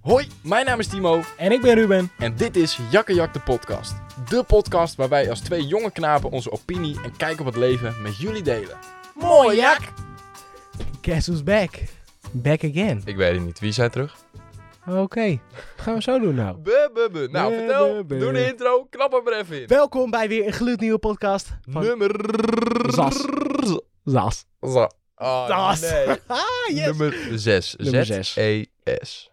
Hoi, mijn naam is Timo En ik ben Ruben. en dit is Jakkejak de podcast. De podcast waar wij als twee jonge knapen onze opinie en kijk op het leven met jullie delen. Mooi, Jak! Guess who's back? Back again. Ik weet het niet, wie zei terug? Oké, gaan we zo doen nou. Nou, vertel, doe de intro, knap hem er even in. Welkom bij weer een gloednieuwe podcast van Nummer... Zas. Zas. Za- Oh, Zas. nee. ah, yes. Nummer 6. Nummer zes. Z-E-S.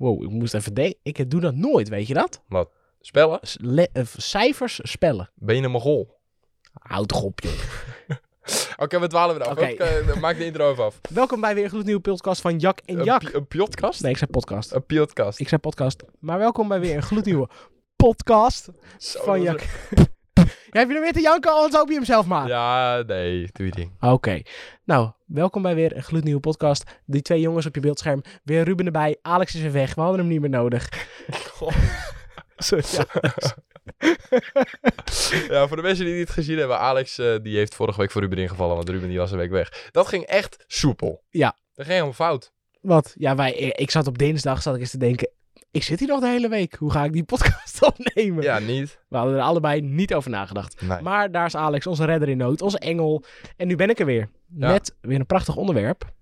Wow, ik moest even denken. Ik doe dat nooit, weet je dat? Spellen? S- le- eh, cijfers spellen. Ben je een mogol? Houd toch op, joh. Oké, we dwalen weer af. Oké. Ook, eh, maak de intro even af. Welkom bij weer een gloednieuwe podcast van Jak en Jak. een podcast? Nee, ik zei podcast. Een podcast. Ik zei podcast. Maar welkom bij weer een gloednieuwe podcast Zo, van Jak. Ja, heb je er weer te janken, anders hoop je hem zelf maar. Ja, nee, doe je ding. Oké. Nou, welkom bij weer een gloednieuwe podcast. Die twee jongens op je beeldscherm. Weer Ruben erbij. Alex is weer weg. We hadden hem niet meer nodig. Sorry, Alex. Ja, voor de mensen die het niet gezien hebben, Alex eh, die heeft vorige week voor Ruben ingevallen, want Ruben die was een week weg. Dat ging echt soepel. Ja. Dat ging helemaal fout. Wat? Ja, wij, ik zat op dinsdag zat ik eens te denken. Ik zit hier nog de hele week. Hoe ga ik die podcast opnemen? Ja, niet. We hadden er allebei niet over nagedacht. Nee. Maar daar is Alex, onze redder in nood. Onze engel. En nu ben ik er weer. Ja. Met weer een prachtig onderwerp.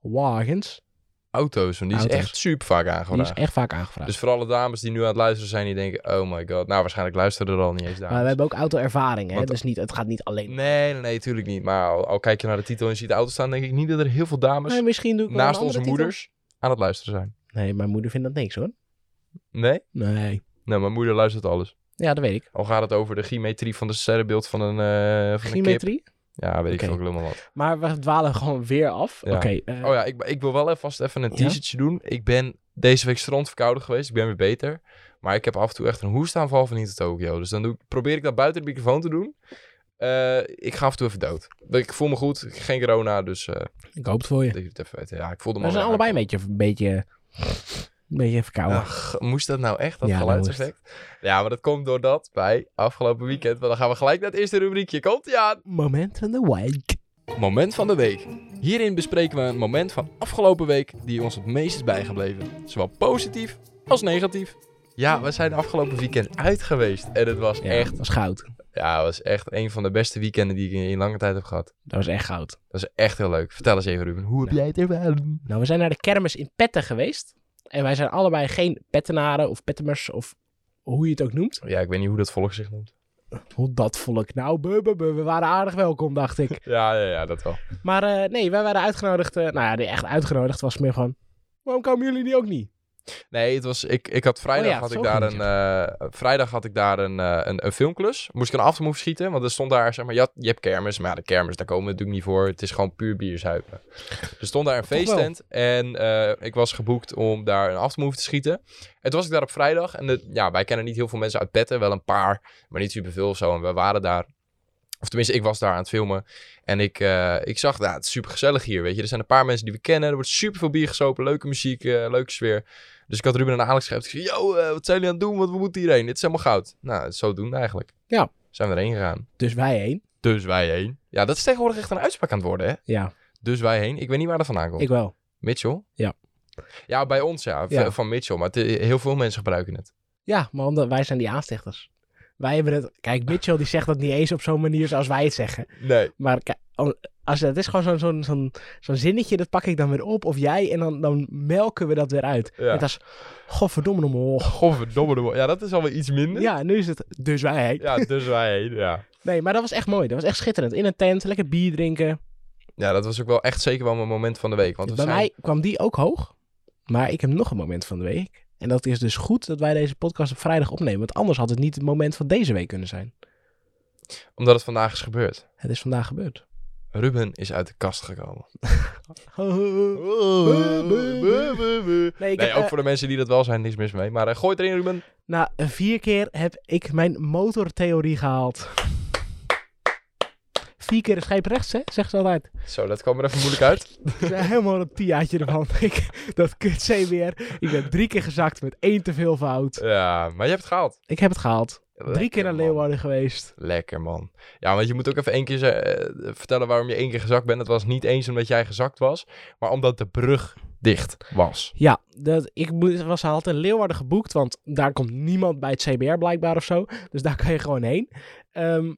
Wagens. Auto's, want die is echt super vaak Die is aangevraagd. echt vaak aangevraagd. Dus voor alle dames die nu aan het luisteren zijn, die denken, oh my god. Nou, waarschijnlijk luisteren er al niet eens dames. maar we hebben ook auto-ervaring, hè? Want- Dus niet, het gaat niet alleen... Nee, nee, nee, tuurlijk niet. Maar al, al kijk je naar de titel en je ziet de auto staan, denk ik niet dat er heel veel dames Nee, misschien doe ik naast onze titel. moeders aan het luisteren zijn. Nee, mijn moeder vindt dat niks hoor. Nee? Nee. Nou, mijn moeder luistert alles. Ja, dat weet ik. Al gaat het over de geometrie van de sterrenbeeld van een, eh van een kip. Geometrie. Ja, weet Oké. ik veel, helemaal wat. Maar we dwalen gewoon weer af. Ja. Oké. eh, Oh ja, ik, ik wil wel even vast even een Ja? teasertje doen. Ik ben deze week strandverkouden geweest. Ik ben weer beter. Maar ik heb af en toe echt een hoestaanval van niet Tokio. Dus dan doe ik, probeer ik dat buiten de microfoon te doen. Eh, ik ga af en toe even dood. Ik voel me goed. geen corona, dus eh Ik hoop het voor je. dat je het even weet. Ja, ik voelde me We zijn allebei een beetje, een beetje, een beetje verkouden. Ach, moest dat nou echt, dat Ja, geluidseffect? Ja, maar dat komt doordat bij afgelopen weekend... Dan gaan we gelijk naar het eerste rubriekje. Komt ie aan! Moment van de week. Moment van de week. Hierin bespreken we een moment van afgelopen week die ons het meest is bijgebleven. Zowel positief als negatief. Ja, we zijn afgelopen weekend uit geweest. En het was Ja, echt, Dat was goud. ja, het was echt een van de beste weekenden die ik in lange tijd heb gehad. Dat was echt goud. Dat is echt heel leuk. Vertel eens even, Ruben. Hoe heb Nou. jij het ervaren? Nou, we zijn naar de kermis in Petten geweest. En wij zijn allebei geen pettenaren of pettemers of hoe je het ook noemt. Ja, ik weet niet hoe dat volk zich noemt. Hoe dat volk nou, buh, buh, buh, we waren aardig welkom, dacht ik. Ja, ja, ja, dat wel. Maar eh, nee, wij waren uitgenodigd. eh, nou ja, echt uitgenodigd was meer gewoon... Waarom komen jullie die ook niet? Nee, het was, ik, ik had vrijdag, Oh ja, had ik daar een, eh, vrijdag had ik daar een, eh, een, een filmklus. Moest ik een aftermove schieten, want er stond daar, zeg maar, je, had- je hebt kermis. Maar ja, de kermis, daar komen we natuurlijk niet voor. Het is gewoon puur bierzuipen. Er stond daar een feesttent en eh, ik was geboekt om daar een aftermove te schieten. En toen was ik daar op vrijdag en de, ja, wij kennen niet heel veel mensen uit Petten, wel een paar, maar niet superveel of zo. En we waren daar, of tenminste, ik was daar aan het filmen. En ik, eh, ik zag, nou, het is super gezellig hier, weet je. Er zijn een paar mensen die we kennen, er wordt super veel bier gesopen, leuke muziek, eh, leuke sfeer. Dus ik had Ruben en Alex zei, yo, eh, wat zijn jullie aan het doen? Want we moeten hierheen. Dit is helemaal goud. Nou, zo doen eigenlijk. Ja. Zijn we erheen gegaan. Dus wij heen. Dus wij heen. Ja, dat is tegenwoordig echt een uitspraak aan het worden, hè? Ja, Dus wij heen. Ik weet niet waar dat vandaan komt. ik wel. Mitchell? Ja. Ja, bij ons ja. Van Mitchell. Maar het- heel veel mensen gebruiken het. Ja, maar omdat wij zijn die aanstichters. Wij hebben het... Kijk, Mitchell die zegt dat niet eens op zo'n manier zoals wij het zeggen. Nee. Maar kijk, als, het is gewoon zo'n zo'n zo'n zo'n zinnetje, dat pak ik dan weer op. Of jij, en dan, dan melken we dat weer uit. Ja. Net als, godverdomme nog maar. Godverdomme. Ja, dat is alweer iets minder. Ja, nu is het dus wij. Ja, dus wij. Ja. Nee, maar dat was echt mooi. Dat was echt schitterend. In een tent, lekker bier drinken. Ja, dat was ook wel echt zeker wel mijn moment van de week. Want we Bij zijn... mij kwam die ook hoog. Maar ik heb nog een moment van de week. En dat is dus goed dat wij deze podcast op vrijdag opnemen. Want anders had het niet het moment van deze week kunnen zijn. Omdat het vandaag is gebeurd. Het is vandaag gebeurd. Ruben is uit de kast gekomen. Nee, ik Nee, ook eh, voor de mensen die dat wel zijn, niks mis mee. Maar eh, gooi het erin, Ruben. Na vier keer heb ik mijn motortheorie gehaald. Vier keer schijp rechts, hè? Zegt ze altijd. Zo, dat kwam er even moeilijk uit. Ik ben helemaal een tiaatje ervan. Ik, dat kut CBR. Ik ben drie keer gezakt met één te veel fout. Ja, maar je hebt het gehaald. Ik heb het gehaald. Drie keer naar man. Leeuwarden geweest. Lekker, man. Ja, want je moet ook even één keer eh, vertellen waarom je één keer gezakt bent. Het was niet eens omdat jij gezakt was, maar omdat de brug dicht was. Ja, dat, ik was altijd in Leeuwarden geboekt, want daar komt niemand bij het CBR blijkbaar of zo. Dus daar kan je gewoon heen. Ehm,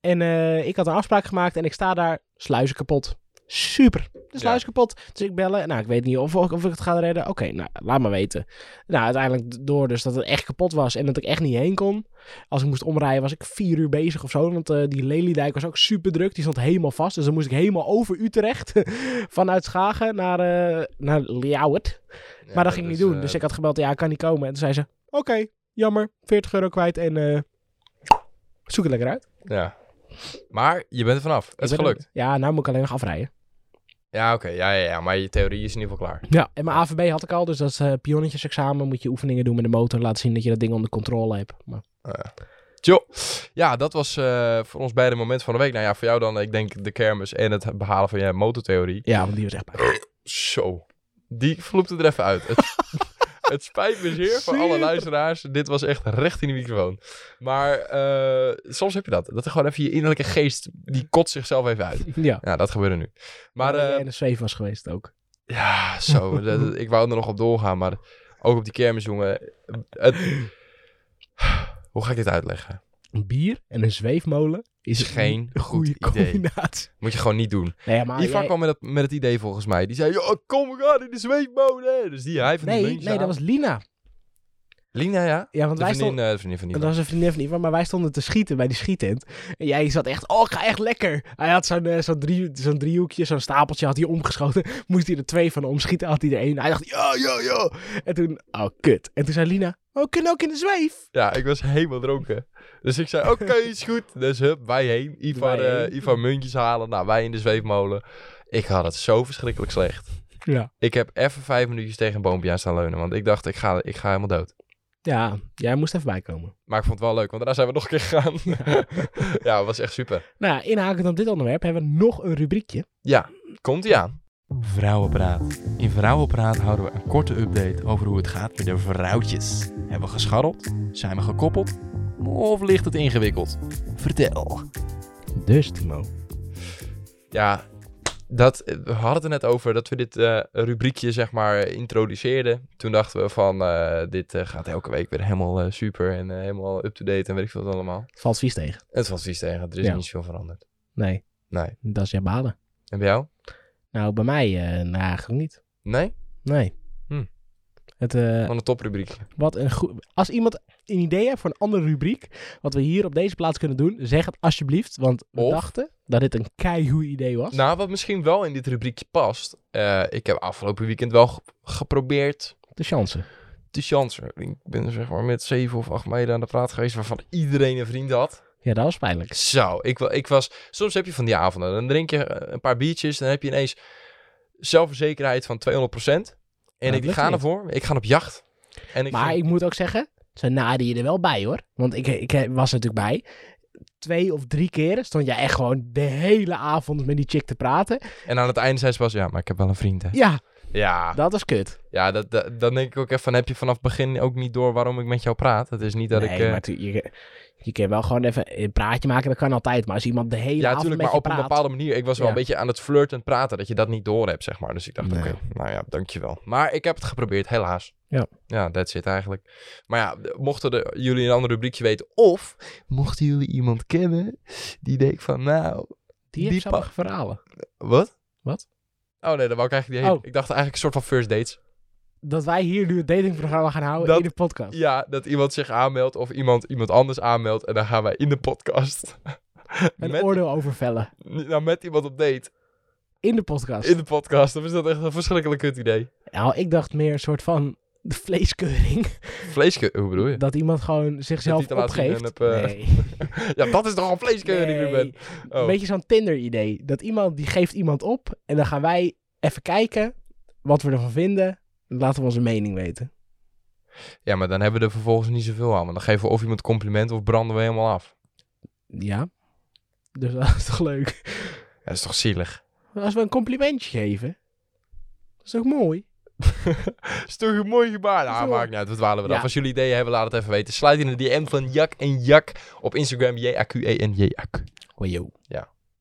en eh, ik had een afspraak gemaakt en ik sta daar, sluizen kapot. Super, de sluis kapot. Dus ik bellen, nou ik weet niet of, of ik het ga redden. Oké, nou laat maar weten. Nou, uiteindelijk door dus dat het echt kapot was en dat ik echt niet heen kon. Als ik moest omrijden was ik vier uur bezig of zo, want eh, die Lelydijk was ook super druk. Die stond helemaal vast, dus dan moest ik helemaal over Utrecht vanuit Schagen naar, eh naar Ljouwert. Maar dat ging ik niet doen. eh, Dus ik had gebeld, ja, ik kan niet komen. En toen zei ze, oké, jammer, 40 euro kwijt en eh, zoek het lekker uit. Ja. Maar je bent er vanaf. Het is er- gelukt. Ja, nou moet ik alleen nog afrijden. Ja, oké. Ja, ja, ja. Maar je theorie is in ieder geval klaar. Ja, en mijn AVB had ik al, dus dat is eh pionnetjesexamen. Moet je oefeningen doen met de motor, laten zien dat je dat ding onder controle hebt. Maar, Tjo. Ja, dat was eh, voor ons beide moment van de week. Nou ja, voor jou dan, ik denk, de kermis en het behalen van je motortheorie. ja, want die was echt bij. Zo. Die vloepte er even uit. Het, spijt me zeer voor alle luisteraars. Dit was echt recht in de microfoon. Maar eh, soms heb je dat. Dat er gewoon even je innerlijke geest, die kot zichzelf even uit. Ja, Ja, dat gebeurde nu. Maar eh, in de zweef was geweest ook. ja, zo. dat- ik wou er nog op doorgaan, maar ook op die kermis, jongen. Het, hoe ga ik dit uitleggen? Een bier en een zweefmolen is geen een goed goede idee. combinatie. Moet je gewoon niet doen. Nee, maar Ivan jij- kwam met het, met het idee volgens mij. Die zei, "Ja, kom, we gaan in de zweefmolen. Dus die, hij van die nee, muntjes nee, dat was Lina. Lina, ja? Ja, want De wij vriendin, stonden... de vriendin van Dat Nina. was een vriendin van Ivan, maar wij stonden te schieten bij die schietent. En jij zat echt, oh, ik ga echt lekker. Hij had zo'n zo'n drie, zo'n driehoekje, zo'n stapeltje had hij omgeschoten. Moest hij er twee van omschieten, had hij er één. Hij dacht, ja, ja, ja. En toen, oh, kut. En toen zei Lina, oh, we kunnen ook in de zweef. Ja, ik was helemaal dronken. Dus ik zei, oké, is goed. Dus hup, wij heen. Ivan, Wij eh, heen. Ivan muntjes halen. Nou, wij in de zweefmolen. Ik had het zo verschrikkelijk slecht. Ja. Ik heb even vijf minuutjes tegen een boompje aan staan leunen. Want ik dacht, ik ga, ik ga helemaal dood. Ja, jij moest even bijkomen. Maar ik vond het wel leuk, want daarna zijn we nog een keer gegaan. ja, het was echt super. Nou ja, inhakend op dit onderwerp hebben we nog een rubriekje. Ja, komt ie aan. Vrouwenpraat. In Vrouwenpraat houden we een korte update over hoe het gaat met de vrouwtjes. Hebben we gescharreld? Zijn we gekoppeld? Of ligt het ingewikkeld? Vertel. Dus, Timo. Ja, dat, we hadden het er net over dat we dit eh, rubriekje zeg maar introduceerden. Toen dachten we van, eh, dit eh, gaat elke week weer helemaal super en helemaal up-to-date en weet ik veel wat allemaal. Het valt vies tegen. Het valt vies tegen, er is Ja. niet zoveel veranderd. Nee, Nee. dat is jouw balen. En bij jou? Nou, bij mij, eh nou, eigenlijk niet. Nee? Nee. Hm. Het, eh, Van een toprubriekje. Wat een goed. Als iemand een idee heeft voor een andere rubriek, wat we hier op deze plaats kunnen doen, zeg het alsjeblieft. Want we Of- dachten dat dit een keigoed idee was. Nou, wat misschien wel in dit rubriekje past. eh, ik heb afgelopen weekend wel ge- geprobeerd De chance. te chansen. Ik ben zeg maar met zeven of acht meiden aan de praat geweest waarvan iedereen een vriend had. Ja, dat was pijnlijk. Zo, ik, ik was... Soms heb je van die avonden. Dan drink je eh, een paar biertjes. Dan heb je ineens zelfverzekerheid van 200%. En ik ga ervoor. Ik ga op jacht. En ik maar ik moet ook zeggen, ze naden je er wel bij hoor. Want ik, ik was er natuurlijk bij. Twee of drie keren stond jij echt gewoon de hele avond met die chick te praten. En aan het einde zei ze pas, ja, maar ik heb wel een vriend, hè. Ja, Ja, dat was kut. ja dat, dat- dan denk ik ook even van, heb je vanaf het begin ook niet door waarom ik met jou praat? Het is niet dat nee, ik... eh, maar tu- je, je kan wel gewoon even een praatje maken, dat kan altijd. Maar als iemand de hele Ja, avond natuurlijk, met maar op een bepaalde manier. Ik was wel Ja. een beetje aan het flirten en praten, dat je dat niet door hebt, zeg maar. Dus ik dacht, Nee. oké, nou ja, dankjewel. Maar ik heb het geprobeerd, helaas. Ja. Ja, that's it eigenlijk. Maar ja, mochten de, jullie een ander rubriekje weten, of mochten jullie iemand kennen die denkt van, nou, Die heeft die pa- verhalen. wat? Wat? Oh nee, dat wou ik eigenlijk niet heen. Oh. Ik dacht eigenlijk een soort van first dates. Dat wij hier nu het datingprogramma gaan houden Dat- in de podcast. Ja, dat iemand zich aanmeldt of iemand iemand anders aanmeldt en dan gaan wij in de podcast Een met, oordeel over vellen. nou, met iemand op date In de podcast. in de podcast. Dan is dat echt een verschrikkelijk kut idee. Nou, ik dacht meer een soort van de vleeskeuring. Vleeskeur, hoe bedoel je? Dat iemand gewoon zichzelf opgeeft. heb, eh, nee. Ja, dat is toch een vleeskeuring Nee. Ruben? Oh. Een beetje zo'n Tinder-idee. Dat iemand, die geeft iemand op. En dan gaan wij even kijken wat we ervan vinden. Laten we onze mening weten. Ja, maar dan hebben we er vervolgens niet zoveel aan. Want dan geven we of iemand compliment of branden we helemaal af. Ja. Dus dat is toch leuk. Ja, dat is toch zielig? Als we een complimentje geven. Dat is toch mooi? Is toch een mooi gebaar? Nou, Zo. maakt niet uit. Wat dwalen we dan? Ja. Als jullie ideeën hebben, laat het even weten. Sluit in de DM van Jak en Jak op Instagram. J-A-Q-E-N-J-A-Q. Oh, yo.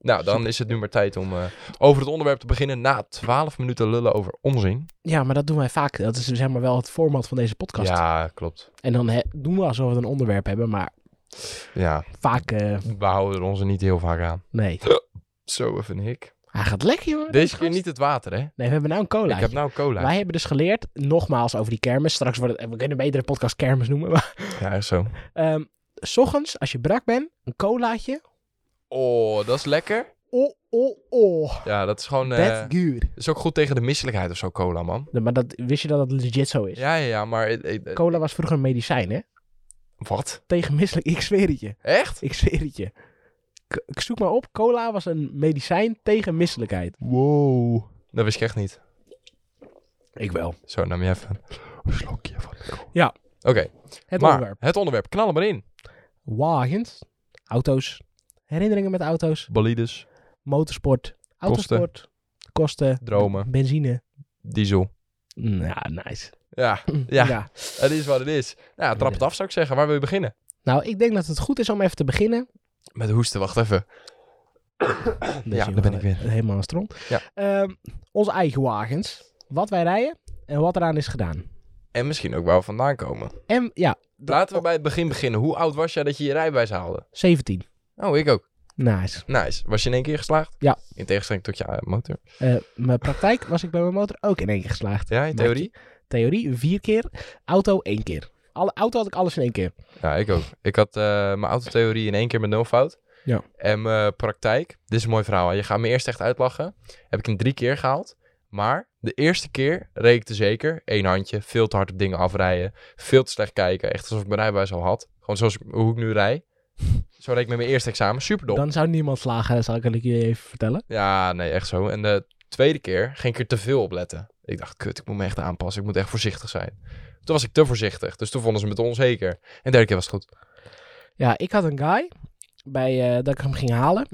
Nou, dan is het nu maar tijd om eh, over het onderwerp te beginnen. Na 12 minuten lullen over onzin. Ja, maar dat doen wij vaak. Dat is zeg maar wel het format van deze podcast. Ja, klopt. En dan he- doen we alsof we een onderwerp hebben, maar Ja, vaak, eh, we houden er ons er niet heel vaak aan. nee. Zo, even een hik. Hij gaat lekker, jongen. Deze keer niet het water, hè? Nee, we hebben nou een cola. Ik heb nou cola. Wij hebben dus geleerd, nogmaals over die kermis. Straks wordt het, we kunnen beter de podcast kermis noemen. Maar, Ja, echt zo. ehm, s ochtends, als je brak bent, een colaatje. Oh, dat is lekker. Oh, oh, oh. Ja, dat is gewoon... eh, That's good. dat is ook goed tegen de misselijkheid of zo, cola, man. Ja, Maar dat, wist je dat dat legit zo is? Ja, ja, ja, maar... eh, eh, Cola was vroeger een medicijn, hè? Wat? Tegen misselijk. Ik zweer het je. Echt? Ik zweer het je. Ik zoek maar op. Cola was een medicijn tegen misselijkheid. Wow. Dat wist ik echt niet. Ik wel. Zo, nam je even een slokje van de cola. Ja. Oké, Het maar onderwerp. het onderwerp. Knal hem erin. Wagens. Auto's. Herinneringen met auto's. Bolides, Motorsport. Autosport. Kosten. dromen, Benzine. diesel. Ja, nice. Ja, Ja. het is wat het is. Nou, trap het af zou ik zeggen. Waar wil je beginnen? Nou, ik denk dat het goed is om even te beginnen. Met hoesten, wacht even. Ja, daar ben ik weer. Helemaal aan het strand. Ja. Ehm, onze eigen wagens. Wat wij rijden en wat eraan is gedaan. En misschien ook waar we vandaan komen. En ja, Laten we bij het begin beginnen. Hoe oud was jij dat je je rijbewijs haalde? 17. Oh, ik ook. Nice. Nice. Was je in één keer geslaagd? Ja. In tegenstelling tot je eh, motor. Eh, mijn praktijk was ik bij mijn motor ook in één keer geslaagd. Ja, in theorie? Theorie vier keer. Auto één keer. Alle, auto had ik alles in één keer. Ja, ik ook. Ik had eh, mijn autotheorie in één keer met nul fout. Ja. En mijn praktijk, dit is een mooi verhaal. Je gaat me eerst echt uitlachen. Heb ik in drie keer gehaald. Maar de eerste keer reed ik te zeker. Eén handje, veel te hard op dingen afrijden. Veel te slecht kijken. Echt alsof ik mijn rijbewijs al had. Gewoon zoals ik- hoe ik nu rijd. Zo reed ik met mijn eerste examen. Superdom. Dan zou niemand slagen, zal ik het je even vertellen. Ja, nee, echt zo. En de tweede keer ging ik er te veel op letten. Ik dacht, kut, ik moet me echt aanpassen. Ik moet echt voorzichtig zijn. Toen was ik te voorzichtig. Dus toen vonden ze me te onzeker. En de derde keer was het goed. Ja, ik had een guy bij, eh, dat ik hem ging halen.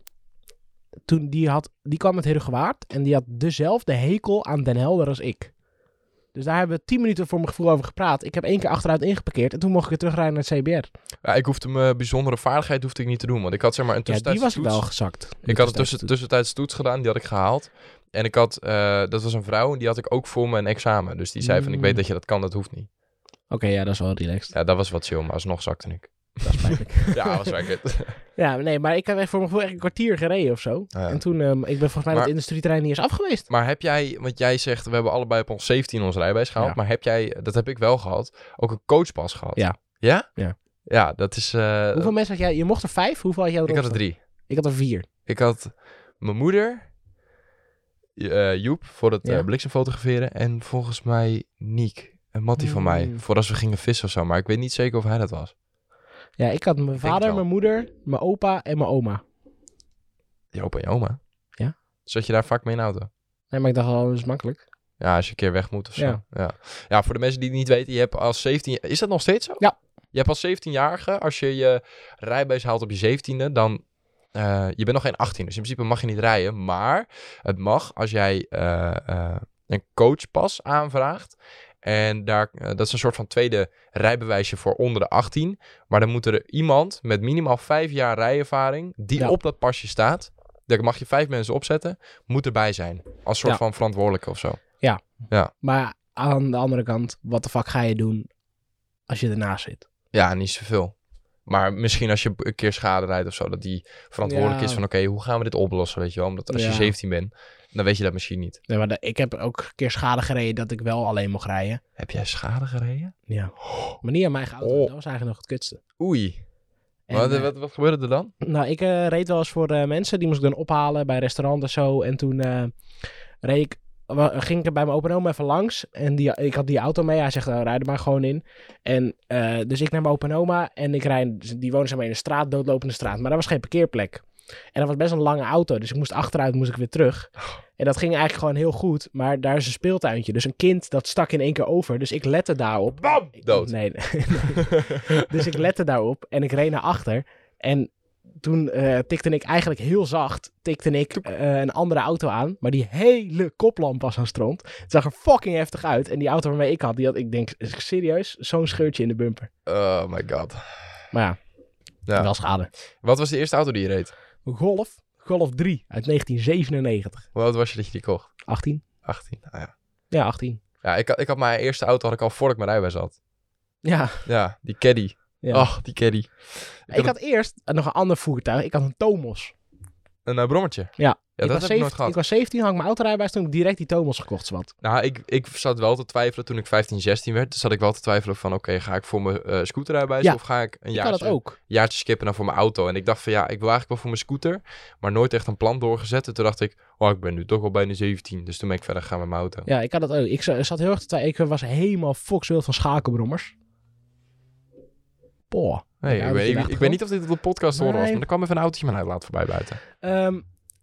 Toen die, had, die kwam met Herugewaard en die had dezelfde hekel aan Den Helder als ik. Dus daar hebben we tien minuten voor mijn gevoel over gepraat. Ik heb één keer achteruit ingeparkeerd en toen mocht ik weer terugrijden naar het CBR. Ja, ik hoefde mijn bijzondere vaardigheid hoefde ik niet te doen. Want ik had zeg maar een Ja, die was toets. wel gezakt. Ik had een tussen, tussentijdse toets gedaan, die had ik gehaald. En ik had, eh, dat was een vrouw en die had ik ook voor mijn examen. Dus die zei van, ik Mm. weet dat je dat kan, dat hoeft niet. Oké, ja, dat is wel relaxed. Ja, dat was wat chill, maar alsnog zakte ik. Dat is pijnlijk. Ja, was lekker. ja, nee, maar ik heb echt voor mijn gevoel echt een kwartier gereden of zo. Ja. En toen, ehm, ik ben volgens mij Maar- dat industrieterrein niet eens af geweest. Maar heb jij, want jij zegt, we hebben allebei op ons 17 ons rijbewijs gehaald. Ja. Maar heb jij, dat heb ik wel gehad, ook een coachpas gehad? Ja. Ja? Ja. Ja, dat is... eh, Hoeveel mensen had jij? Je mocht er vijf? Hoeveel had jij ik had er drie. Ik had er vier. Ik had mijn moeder, eh, Joep, voor het Ja. eh, bliksemfotograferen. En volgens mij Niek, een mattie van mij, Mm. voor als we gingen vissen of zo. Maar ik weet niet zeker of hij dat was. Ja, ik had mijn vader, mijn moeder, mijn opa en mijn oma. Je opa en je oma? Ja. Zat je daar vaak mee in de auto? Nee, maar ik dacht al, dat is makkelijk. Ja, als je een keer weg moet of zo. Ja. Ja. Ja. voor de mensen die het niet weten, je hebt als 17... Is dat nog steeds zo? Ja. Je hebt als 17-jarige, als je je rijbewijs haalt op je 17e, dan... eh, je bent nog geen 18, dus in principe mag je niet rijden. Maar het mag als jij eh, eh, een coachpas aanvraagt. En daar, dat is een soort van tweede rijbewijsje voor onder de 18. Maar dan moet er iemand met minimaal vijf jaar rijervaring, die Ja. op dat pasje staat, daar mag je vijf mensen opzetten, moet erbij zijn. Als soort Ja. van verantwoordelijke of zo. Maar aan de andere kant, wat de fuck ga je doen als je ernaast zit? Ja, niet zoveel. Maar misschien als je een keer schade rijdt of zo, dat die verantwoordelijk Ja. is van oké, hoe gaan we dit oplossen, weet je wel? Omdat als je Ja. 17 bent, dan weet je dat misschien niet. Nee, maar de- ik heb ook een keer schade gereden dat ik wel alleen mocht rijden. Heb jij schade gereden? Ja. Maar niet aan mijn eigen auto. Oh. Dat was eigenlijk nog het kutste. Oei. En, wat, eh, wat, wat gebeurde er dan? Nou, ik eh, reed wel eens voor eh, mensen. Die moest ik dan ophalen bij restaurant en zo. En toen reed ik, ging ik er bij mijn open oma even langs. En die, ik had die auto mee. Hij zegt, nou, rijd er maar gewoon in. En eh, dus ik naar mijn open oma. En ik rijd, die wonen zeg maar in een straat, doodlopende straat. Maar daar was geen parkeerplek. En dat was best een lange auto. Dus ik moest achteruit, moest ik weer terug. En dat ging eigenlijk gewoon heel goed. Maar daar is een speeltuintje. Dus een kind, dat stak in één keer over. Dus ik lette daarop. Bam! Dood. Nee, dus ik lette daarop en ik reed naar achter. En toen eh, tikte ik eigenlijk heel zacht tikte ik, eh, een andere auto aan. Maar die hele koplamp was aan stront. Het zag er fucking heftig uit. En die auto waarmee ik had, die had, ik denk, serieus, zo'n scheurtje in de bumper. Oh my god. Maar ja, Ja. wel schade. Wat was de eerste auto die je reed? Golf. Golf 3 uit 1997. Hoe oud was je dat je die kocht? 18? 18. Ah, ja. Ja, 18. Ja, ik, had- ik had mijn eerste auto had ik al voor ik mijn rijbewijs had. Ja. Ja, die caddy. Ja. Ach, die caddy. Ik, ik had had eerst nog een ander voertuig. Ik had een Tomos. een uh, brommertje. Ja. Ja, ik, dat was heb ik nooit 17, gehad. ik was 17, had ik mijn autorijbewijs toen ik direct die Tomos gekocht, zwart. Nou, ik, ik zat wel te twijfelen toen ik 15, 16 werd. Dus zat ik wel te twijfelen van, oké, ga ik voor mijn eh scooterrijbewijs Ja. of ga ik een Ik jaartje, ook. jaartje skippen naar voor mijn auto? En ik dacht van, ja, ik wil eigenlijk wel voor mijn scooter, maar nooit echt een plan doorgezet. En toen dacht ik, oh, ik ben nu toch al bijna 17, dus toen ben ik verder gegaan met mijn auto. Ja, ik had dat ook. Ik za- zat heel erg te twijfelen. Ik was helemaal fokswild van schakelbrommers. Boah. Nee, Ja, ik, weet, ik, ik weet niet of dit op de podcast horen was, maar er kwam even een autootje mijn uitlaat voorbij buiten. Ehm,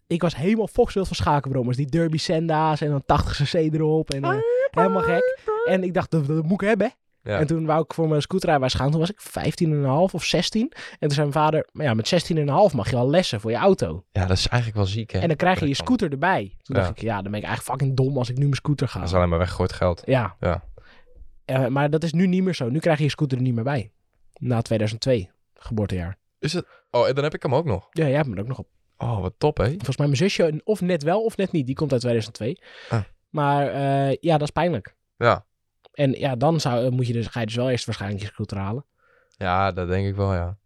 ik was helemaal fokswild van schakelbrommers. Die Derby Senda's en dan 80cc erop. En, eh, helemaal gek. En ik dacht, dat, dat moet ik hebben. Ja. En toen wou ik voor mijn scooterrijbewijs gaan. Toen was ik 15,5 of 16. En toen zei mijn vader, maar ja, met 16,5 mag je al lessen voor je auto. ja, dat is eigenlijk wel ziek, hè? En dan krijg je je scooter erbij. Toen Ja. dacht ik, ja, dan ben ik eigenlijk fucking dom als ik nu mijn scooter ga. Dat is alleen maar weggegooid geld. Ja. Ja. Eh, maar dat is nu niet meer zo. Nu krijg je je scooter er niet meer bij. Na 2002, geboortejaar. Is het? Oh, en dan heb ik hem ook nog. Ja, jij hebt er ook nog op. Oh, wat top, hè? Volgens mij mijn zusje, of net wel of net niet. Die komt uit 2002. Ah. Maar eh, ja, dat is pijnlijk. Ja. En ja, dan zou, eh, moet je dus, ga je dus wel eerst waarschijnlijk je scooter halen. Ja, dat denk ik wel, ja.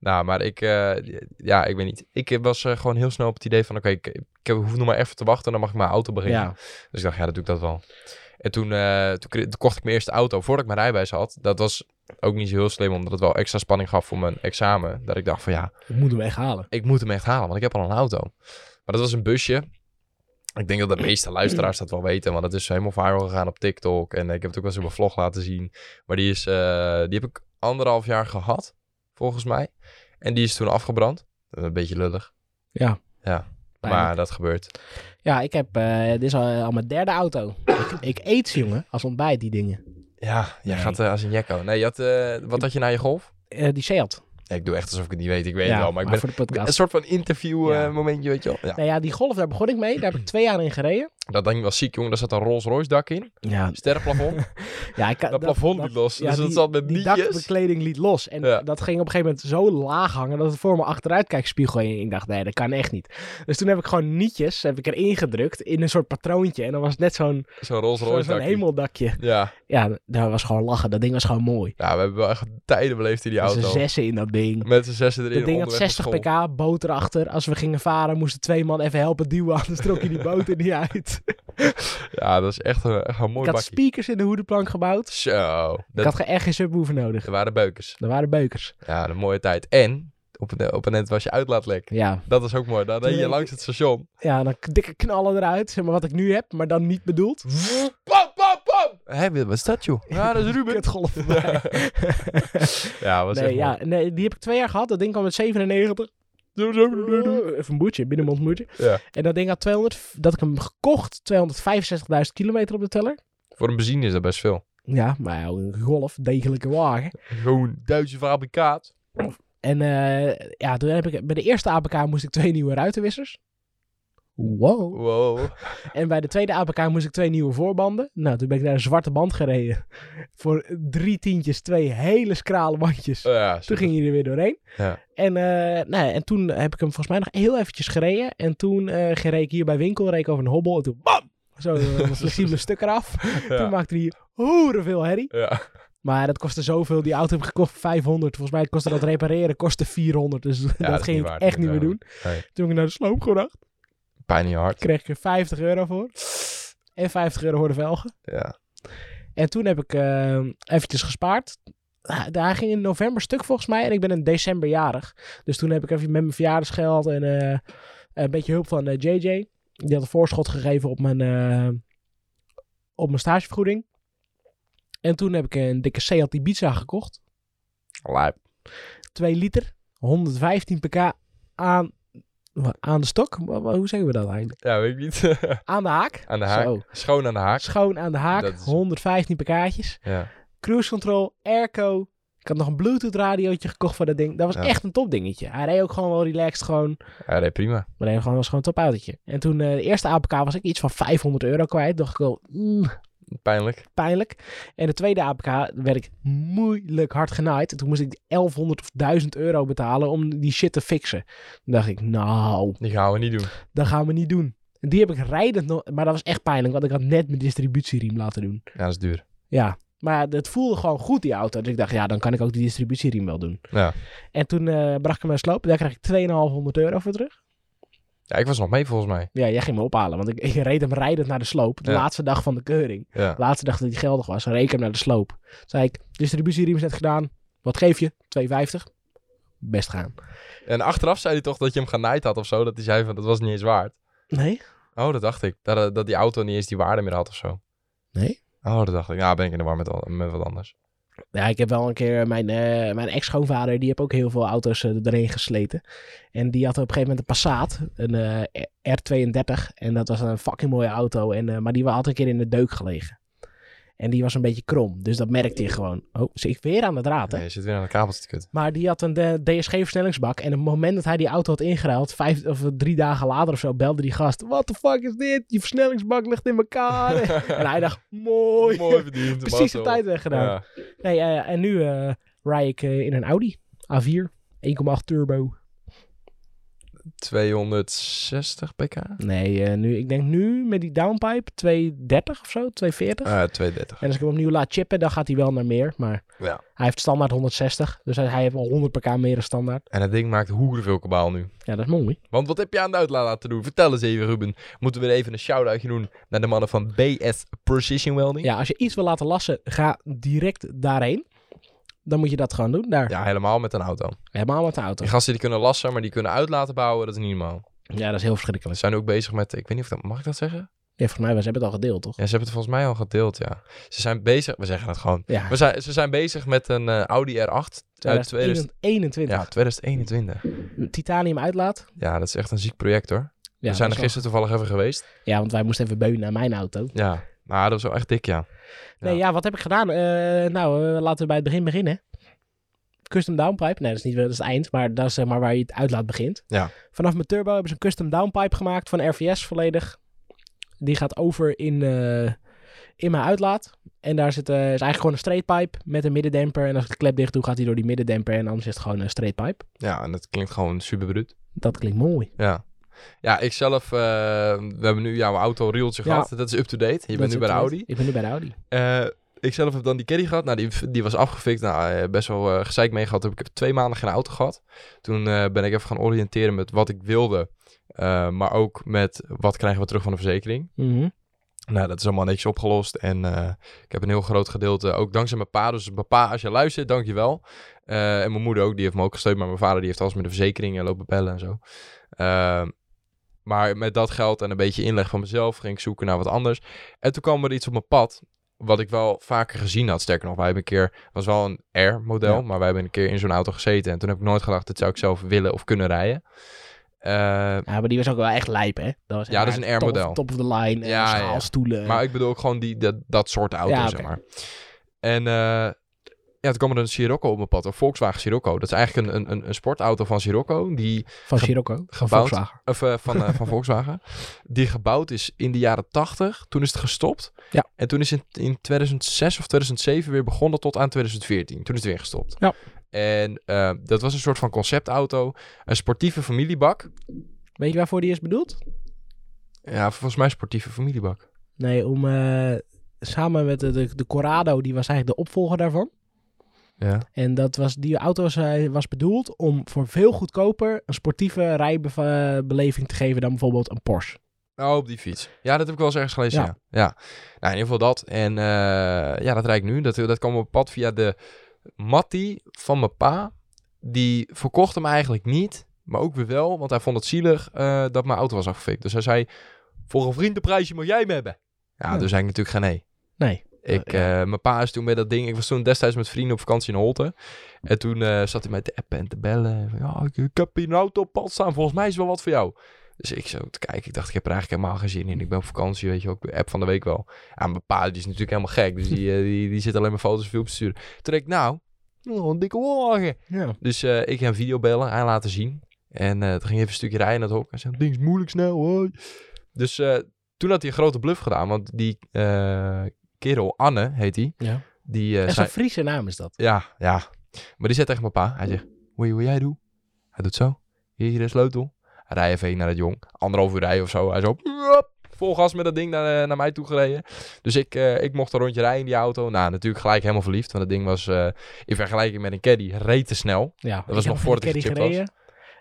Nou, maar ik, eh, ja, ik weet niet. Ik was gewoon heel snel op het idee van, oké, ik, ik hoef nog maar even te wachten, dan mag ik mijn auto beginnen. Ja. Dus ik dacht, ja, dat doe ik dat wel. En toen, eh, toen, kocht ik mijn eerste auto, voordat ik mijn rijbewijs had. Dat was ook niet zo heel slim, omdat het wel extra spanning gaf voor mijn examen. Dat ik dacht van, ja, Ik moet hem echt halen. ik moet hem echt halen, want ik heb al een auto. Maar dat was een busje. Ik denk dat de meeste luisteraars dat wel weten, want het is helemaal viral gegaan op TikTok. En ik heb het ook wel eens in mijn vlog laten zien. Maar die, is, eh, die heb ik anderhalf jaar gehad, volgens mij. En die is toen afgebrand. Een beetje lullig. Ja. Ja, Pijnlijk. maar dat gebeurt. Ja, ik heb, eh, dit is al, al mijn derde auto. ik, ik eet ze, jongen, als ontbijt, die dingen. Ja, jij Nee. gaat eh, als een jekko. Nee, je had, eh, wat had je na je golf? Eh, die Seat. Ik doe echt alsof ik het niet weet. Ik weet ja, het wel, maar ik ben een soort van interview eh, momentje, weet je wel. Ja. Nou ja, die Golf, daar begon ik mee. Daar heb ik twee jaar in gereden. Dat ding was ziek, jongen. Daar zat een Rolls Royce dak in. Ja, Sterrenplafond. ja ik, dat plafond liet los. ja, dus dat die- zat met die nietjes. dakbekleding liet los. En dat ging op een gegeven moment zo laag hangen dat het voor mijn achteruitkijkspiegel hing. Ik dacht, nee, dat kan echt niet. Dus toen heb ik gewoon nietjes heb ik erin gedrukt in een soort patroontje. En dan was het net zo'n Zo'n Rolls zo, Royce dak. hemeldakje. Ja. Ja, dat was gewoon lachen. Dat ding was gewoon mooi. ja, we hebben wel echt tijden beleefd in die auto. z'n zessen in dat ding. Met z'n zessen erin Dat ding had onderweg 60 naar school. pk, boot erachter. Als we gingen varen, moesten twee man even helpen duwen. Anders trok je die boot er niet uit. Ja, dat is echt een, echt een mooi ik had speakers in de hoedenplank gebouwd. Zo. Ik Dat, had echt geen subwoofer nodig. er waren beukers. Er waren beukers. Ja, een mooie tijd. En, op een, op een net was je uitlaatlek. Ja, Dat is ook mooi. Dan reed je langs het station. ja dan dikke knallen eruit. Zeg maar wat ik nu heb, maar dan niet bedoeld. Hé, wat is dat, joh? Ja, dat is Ruben. Kutgolf voorbij. Ja, was nee, ja, nee, die heb ik twee jaar gehad. Dat ding kwam met 97. Even een boertje, binnenmond moertje. Ja. En dat ding had 200, dat ik hem gekocht, 265.000 kilometer op de teller. Voor een benzine is dat best veel. Ja, maar ja, een golf, degelijke wagen. Gewoon Duitse fabrikaat. En eh, ja, toen heb ik, bij de eerste APK moest ik twee nieuwe ruitenwissers. Wow. Wow. En bij de tweede APK moest ik twee nieuwe voorbanden. Nou, toen ben ik naar een zwarte band gereden. Voor drie tientjes, twee hele skrale bandjes. Oh ja, Toen ging hij er weer doorheen. Ja. En, eh, nou, en toen heb ik hem volgens mij nog heel eventjes gereden. En toen eh reed ik hier bij winkel, reed ik over een hobbel. En toen bam! Zo eh, een flexibele stuk eraf. Toen maakte hij hoeren veel herrie. ja. Maar dat kostte zoveel. Die auto heb ik gekocht voor 500. Volgens mij kostte dat repareren kostte 400. Dus dat ging ik echt niet meer doen. Nee. Toen heb ik naar de sloop gebracht. Pijn in je hart. Kreeg ik er 50 euro voor. En 50 euro voor de velgen. Ja. En toen heb ik eh, eventjes gespaard. Daar ging in november stuk volgens mij. En ik ben in december jarig. Dus toen heb ik even met mijn verjaardagsgeld en eh, een beetje hulp van eh, JJ. Die had een voorschot gegeven op mijn, eh, op mijn stagevergoeding. En toen heb ik een dikke Seat Ibiza gekocht. Lijp. 2 liter. 115 pk aan, aan de stok. Hoe zeggen we dat eigenlijk? Ja, weet ik niet. Aan de haak. aan de haak. Zo. Schoon aan de haak. Schoon aan de haak. Is- 115 pk'tjes. Ja. Cruise control, airco. Ik had nog een Bluetooth radiootje gekocht voor dat ding. Dat was Ja. echt een topdingetje. Hij reed ook gewoon wel relaxed gewoon. Ja, nee, prima. Maar hij was gewoon een topautootje. En toen eh, de eerste APK was ik iets van 500 euro kwijt. Dacht ik wel, mm, Pijnlijk. pijnlijk. En de tweede APK werd ik moeilijk hard genaaid. En toen moest ik 1100 of 1000 euro betalen om die shit te fixen. Toen dacht ik, nou, Die gaan we niet doen. dat gaan we niet doen. En die heb ik rijdend nog, maar dat was echt pijnlijk, want ik had net mijn distributieriem laten doen. Ja, dat is duur. Ja, maar het voelde gewoon goed, die auto. Dus ik dacht, ja, dan kan ik ook die distributieriem wel doen. Ja. En toen eh, bracht ik hem naar sloop. Daar kreeg ik 2500 euro voor terug. Ja, ik was nog mee volgens mij. Ja, jij ging me ophalen, want ik, ik reed hem rijdend naar de sloop. De Ja. laatste dag van de keuring. Ja. De laatste dag dat hij geldig was. Reed ik hem naar de sloop. Zei ik, distributieriem is net gedaan. Wat geef je? 2,50. Best gaan. En achteraf zei hij toch dat je hem genaaid had of zo. Dat hij zei van, dat was niet eens waard. Nee? Oh, dat dacht ik. Dat, dat die auto niet eens die waarde meer had of zo. Nee? Oh, dat dacht ik. Ja, ben ik in de war met, met wat anders. Ja, ik heb wel een keer mijn, eh, mijn ex-schoonvader, die heeft ook heel veel auto's eh, erin gesleten. En die had op een gegeven moment een Passat, een eh, R32. En dat was een fucking mooie auto. En, maar die had een keer in de deuk gelegen. En die was een beetje krom. Dus dat merkte je gewoon. Oh, zit ik weer aan de draad, hè? Nee, je zit weer aan de kabeltje te kut. Maar die had een eh, DSG-versnellingsbak. En op het moment dat hij die auto had ingeruild, vijf of drie dagen later of zo, belde die gast. What the fuck is dit? Die versnellingsbak ligt in elkaar. en hij dacht, mooi. Mooi verdiend. Precies de tijd weggedaan. Ja. Nee, eh, en nu eh rij ik in een Audi A4. 1,8 turbo. 260 pk? Nee, eh, nu, ik denk nu met die downpipe 230 of zo, 240. Ah, 230. En als ik hem opnieuw laat chippen, dan gaat hij wel naar meer. Maar Ja. hij heeft standaard 160. Dus hij, hij heeft wel 100 pk meer dan standaard. En het ding maakt hoerenveel kabaal nu. Ja, dat is mooi. Want wat heb je aan de uitlaat laten doen? Vertel eens even, Ruben. Moeten we even een shout-outje doen naar de mannen van BS Precision Welding? Ja, als je iets wil laten lassen, ga direct daarheen. Dan moet je dat gewoon doen daar. Ja, helemaal met een auto. Helemaal met de auto. Die gasten die kunnen lassen, maar die kunnen uit laten bouwen. Dat is niet normaal. Ja, dat is heel verschrikkelijk. zijn ook bezig met, ik weet niet of dat, mag ik dat zeggen? Ja, volgens mij, was hebben het al gedeeld, toch? Ja, ze hebben het volgens mij al gedeeld, ja. Ze zijn bezig, we zeggen het gewoon. Ja, We zijn, ze zijn bezig met een eh, Audi R8 uit 2000, 2021. ja, 2021. Titanium uitlaat. Ja, dat is echt een ziek project hoor. Ja, we zijn er is gisteren toevallig even geweest. Ja, want wij moesten even beunen naar mijn auto. Ja, maar dat was wel echt dik, ja. Nee, ja, wat heb ik gedaan? Eh, nou, eh, laten we bij het begin beginnen. Custom downpipe. Nee, dat is niet dat is het eind, maar dat is zeg maar waar je het uitlaat begint. Ja. Vanaf mijn turbo hebben ze een custom downpipe gemaakt van RVS volledig. Die gaat over in, eh, in mijn uitlaat. En daar zit, eh, is eigenlijk gewoon een straight pipe met een middendemper. En als ik de klep dicht doe, gaat hij door die middendemper. En anders is het gewoon een straight pipe. Ja, en dat klinkt gewoon super bruut. Dat klinkt mooi. Ja. Ja, ik zelf, eh, we hebben nu jouw auto rieltje Ja. gehad. Dat is up-to-date. Je bent nu bij de. Audi. Ik ben nu bij de Audi. Eh, ik zelf heb dan die caddy gehad. Nou, die, die was afgefikt. Nou, eh, best wel uh, gezeik mee gehad. Heb ik twee maanden geen auto gehad. Toen ben ik even gaan oriënteren met wat ik wilde. Maar ook met wat krijgen we terug van de verzekering. Mhm. Nou, dat is allemaal netjes opgelost. En ik heb een heel groot gedeelte, ook dankzij mijn pa. Dus mijn pa, als je luistert, dankjewel. Uh, en mijn moeder ook, die heeft me ook gesteund. Maar mijn vader, die heeft alles met de verzekering en lopen bellen en zo. Uh, maar met dat geld en een beetje inleg van mezelf ging ik zoeken naar wat anders. En toen kwam er iets op mijn pad, wat ik wel vaker gezien had. Sterker nog, wij hebben een keer, was wel een R-model, ja. maar wij hebben een keer in zo'n auto gezeten. En toen heb ik nooit gedacht, dat zou ik zelf willen of kunnen rijden. Uh, ja, maar die was ook wel echt lijp, hè? Dat was ja, dat is een R-model. Top, top of the line, ja, schaalstoelen. Ja. Maar ik bedoel ook gewoon die, dat, dat soort auto, ja, okay. zeg maar. En uh, ja, toen kwam er een Sirocco op mijn pad, een Volkswagen Sirocco. Dat is eigenlijk een, een, een sportauto van Sirocco. Die van Sirocco? Van gebouwd, Volkswagen? Of uh, van, uh, van Volkswagen. Die gebouwd is in de jaren 80. Toen is het gestopt. Ja. En toen is het in 2006 of 2007 weer begonnen tot aan 2014. Toen is het weer gestopt. Ja. En uh, dat was een soort van conceptauto. Een sportieve familiebak. Weet je waarvoor die is bedoeld? Ja, volgens mij sportieve familiebak. Nee, om samen met de, de, de Corrado, die was eigenlijk de opvolger daarvan. Ja. En dat was, die auto was, uh, was bedoeld om voor veel goedkoper een sportieve rijbeleving te geven dan bijvoorbeeld een Porsche. Oh, op die fiets. Ja, dat heb ik wel eens ergens gelezen, ja. ja. ja. Nou, in ieder geval dat. En uh, ja, dat rijd ik nu. Dat, dat kwam op pad via de Matti van mijn pa. Die verkocht hem eigenlijk niet, maar ook weer wel. Want hij vond het zielig uh, dat mijn auto was afgefikt. Dus hij zei, voor een vriendenprijsje mag jij hem hebben. Ja, ja. dus zei ik natuurlijk geen nee. Nee. Ik, uh, ja. mijn pa is toen met dat ding. Ik was toen destijds met vrienden op vakantie in Holte. En toen uh, zat hij mij te appen en te bellen. Van, ja, ik, ik, heb hier een auto op pad staan. Volgens mij is wel wat voor jou. Dus ik zo te kijken. Ik dacht, ik heb er eigenlijk helemaal geen zin in. Ik ben op vakantie, weet je ook. De app van de week wel. Ja, mijn pa die is natuurlijk helemaal gek. Dus die, uh, die, die zit alleen maar foto's en filmpjes te sturen. Toen dacht ik, nou, oh, een dikke wagen. Ja. Dus ik ga een video bellen. Hij laten zien. En toen ging even een stukje rijden naar het hok. Hij zei, ding is moeilijk snel. Dus toen had hij een grote bluff gedaan. Want die kerel, Anne heet die. Ja. Die eh, En zei... zo'n Friese naam is dat. Ja, ja. Maar die zei tegen mijn pa, hij zegt, hoe je jij doet? Hij doet zo. Hier, hier de sleutel. Hij rijdt even heen naar het jong. Anderhalf uur rijden of zo. Hij zo, vol gas met dat ding naar, eh, naar mij toe gereden. Dus ik, eh, ik mocht een rondje rijden in die auto. Nou, natuurlijk gelijk helemaal verliefd. Want dat ding was, eh, in vergelijking met een caddy, reed te snel. Ja, was ik nog voordat caddy gechipt was.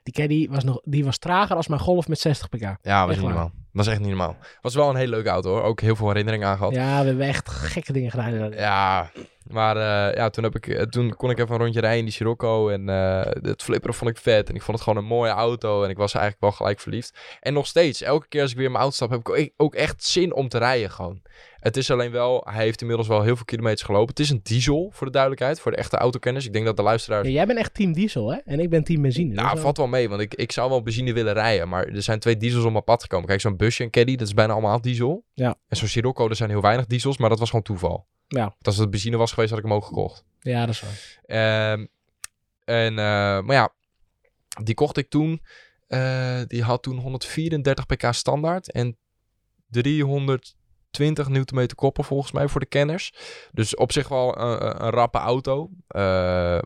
Die caddy was, nog, die was trager als mijn Golf met 60 pk. Ja, was niet normaal. Was echt niet normaal. Was wel een hele leuke auto hoor. Ook heel veel herinneringen aan gehad. Ja, we hebben echt gekke dingen gedaan. Ja, maar eh, ja, toen, heb ik, eh, toen kon ik even een rondje rijden in die Scirocco. En eh het flipperen vond ik vet. En ik vond het gewoon een mooie auto. En ik was eigenlijk wel gelijk verliefd. En nog steeds, elke keer als ik weer in mijn auto stap, heb ik ook echt zin om te rijden gewoon. Het is alleen wel, hij heeft inmiddels wel heel veel kilometers gelopen. Het is een diesel, voor de duidelijkheid. Voor de echte autokenners. Ik denk dat de luisteraars... Ja, jij bent echt team diesel, hè? En ik ben team benzine. Dat Nou, valt wel mee, want ik, ik zou wel benzine willen rijden. Maar er zijn twee diesels op mijn pad gekomen. Kijk, zo'n busje en caddy, dat is bijna allemaal diesel. Ja. En zo'n Scirocco, er zijn heel weinig diesels, maar dat was gewoon toeval. Ja. Want als het benzine was geweest, had ik hem ook gekocht. Ja, dat is waar. Ehm, en, eh, maar ja, die kocht ik toen. eh, die had toen 134 pk standaard en 320 newtonmeter koppel volgens mij voor de kenners. Dus op zich wel een, een- een rappe auto, eh,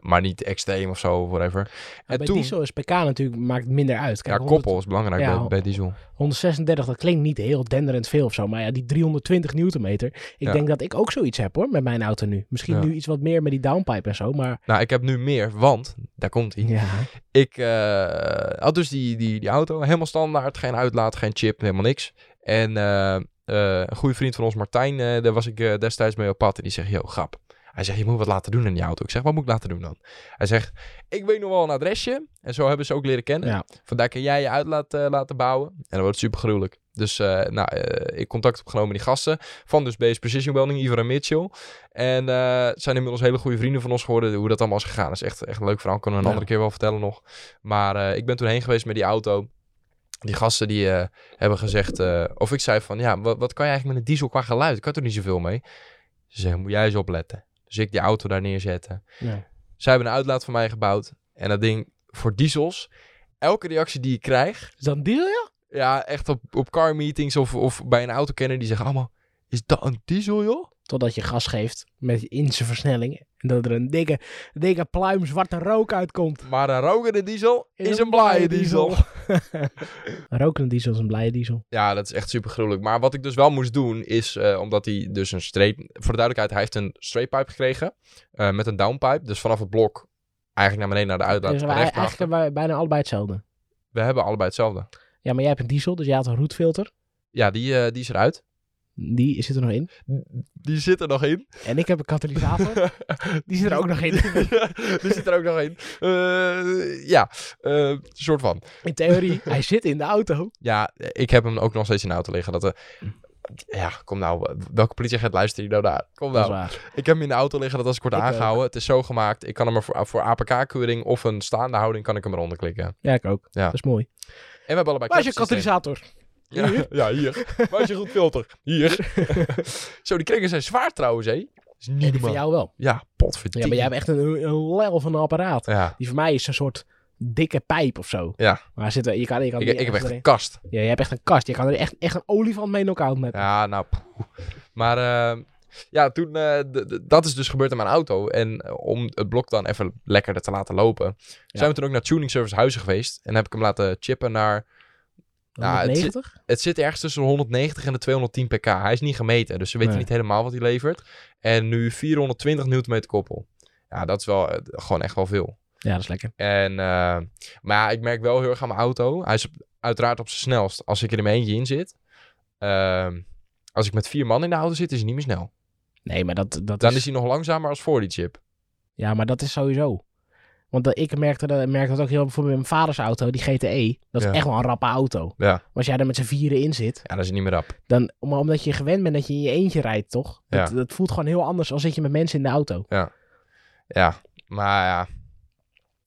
maar niet extreem of zo, whatever. En bij toen, diesel is pk natuurlijk maakt minder uit. Kijk, ja, 100 koppel is belangrijk Ja, bij, bij diesel. 136, dat klinkt niet heel denderend veel of zo. Maar ja, die 320 newtonmeter. Ik Ja. denk dat ik ook zoiets heb hoor, met mijn auto nu. Misschien nu iets wat meer met die downpipe en zo, maar... Nou, ik heb nu meer, want, daar komt hij. Ja, Ik eh, had dus die, die, die auto, helemaal standaard, geen uitlaat, geen chip, helemaal niks. En eh, eh, een goede vriend van ons, Martijn, eh, daar was ik eh, destijds mee op pad. En die zegt, yo, grap. Hij zegt, je moet wat laten doen in die auto. Ik zeg, wat moet ik laten doen dan? Hij zegt, ik weet nog wel een adresje. En zo hebben ze ook leren kennen. Ja. Vandaar kan jij je uitlaat eh, laten bouwen. En dan wordt het super gruwelijk. Dus eh, nou, ik contact opgenomen met die gasten van dus Base Precision Welding, Ivar en Mitchell. En zijn inmiddels hele goede vrienden van ons geworden. Hoe dat allemaal is gegaan is echt, echt een leuk verhaal. Kunnen we een Ja. andere keer wel vertellen nog. Maar ik ben toen heen geweest met die auto. Die gasten die eh, hebben gezegd, eh, of ik zei van, ja, wat, wat kan je eigenlijk met een diesel qua geluid? Ik kan er niet zoveel mee. Ze zeggen, moet jij eens opletten. Dus ik die auto daar neerzetten. ja. Zij hebben een uitlaat voor mij gebouwd. En dat ding voor diesels, elke reactie die ik krijg, Is dat een deal, ja? ja, echt op, op car meetings of, of bij een autokenner, die zeggen allemaal, is dat een diesel joh? Totdat je gas geeft met in zijn versnelling. En dat er een dikke, dikke pluim zwarte rook uitkomt. Maar een rokende diesel is een blije diesel. een rokende diesel is een blije diesel. Ja, dat is echt super gruwelijk. Maar wat ik dus wel moest doen, is eh, omdat hij dus een straight... Voor de duidelijkheid, hij heeft een straight pipe gekregen. eh, met een downpipe. Dus vanaf het blok eigenlijk naar beneden naar de uitlaat. Dus wij, eigenlijk wij bijna allebei hetzelfde. We hebben allebei hetzelfde. Ja, maar jij hebt een diesel, dus jij had een roetfilter. Ja, die, eh, die is eruit. Die zit er nog in. Die zit er nog in. En ik heb een katalysator. Die zit er ook nog in. die zit er ook nog in. Ja, eh, soort van. In theorie, hij zit in de auto. Ja, ik heb hem ook nog steeds in de auto liggen. Dat, eh, ja, kom nou. Welke politieagent luistert hier nou naar? Kom nou. Ik heb hem in de auto liggen. Dat als ik word Ik ook. aangehouden. Het is zo gemaakt. Ik kan hem er voor, voor APK-keuring of een staande houding kan ik hem eronder klikken. Ja, ik ook. Ja. Dat is mooi. En we hebben allebei Waar is je katalysator? Ja, Hier? ja, hier. Waar is je goed filter? Hier. Zo, die kringen zijn zwaar trouwens, hé. Dat is niet normaal. jou wel. Ja, potverdikke. Ja, maar jij hebt echt een, een lel van een apparaat. Ja, Die van mij is een soort dikke pijp of zo. Ja. Maar zit, er- je kan, je kan ik, ik heb echt erin- een kast. Ja, je hebt echt een kast. Je kan er echt, echt een olifant mee knock-out met. Ja, nou. poeh. Maar eh, ja, toen, eh, d- d- dat is dus gebeurd in mijn auto. En eh, om het blok dan even lekkerder te laten lopen, zijn we toen ook naar Tuning Service Huizen geweest. En heb ik hem laten chippen naar, Ja, het zit- 190? het zit ergens tussen de 190 en de 210 pk. Hij is niet gemeten, dus ze weten Nee. niet helemaal wat hij levert. En nu 420 Nm koppel. Ja, dat is wel eh, gewoon echt wel veel. Ja, dat is lekker. En, eh, maar ja, ik merk wel heel erg aan mijn auto. Hij is op- uiteraard op zijn snelst als ik er in mijn eentje in zit. Ehm, als ik met vier man in de auto zit, is hij niet meer snel. Nee, maar dat, dat Dan is... is hij nog langzamer als voor die chip. Ja, maar dat is sowieso. Want dat, ik merkte dat, merkte dat ook heel bijvoorbeeld met mijn vaders auto, die GTE. Dat is Ja. echt wel een rappe auto. Ja. Maar als jij er met z'n vieren in zit, Ja, dat is niet meer rap. dan, maar omdat je gewend bent dat je in je eentje rijdt, toch? Dat, Ja. dat voelt gewoon heel anders als zit je met mensen in de auto. Ja, maar ja.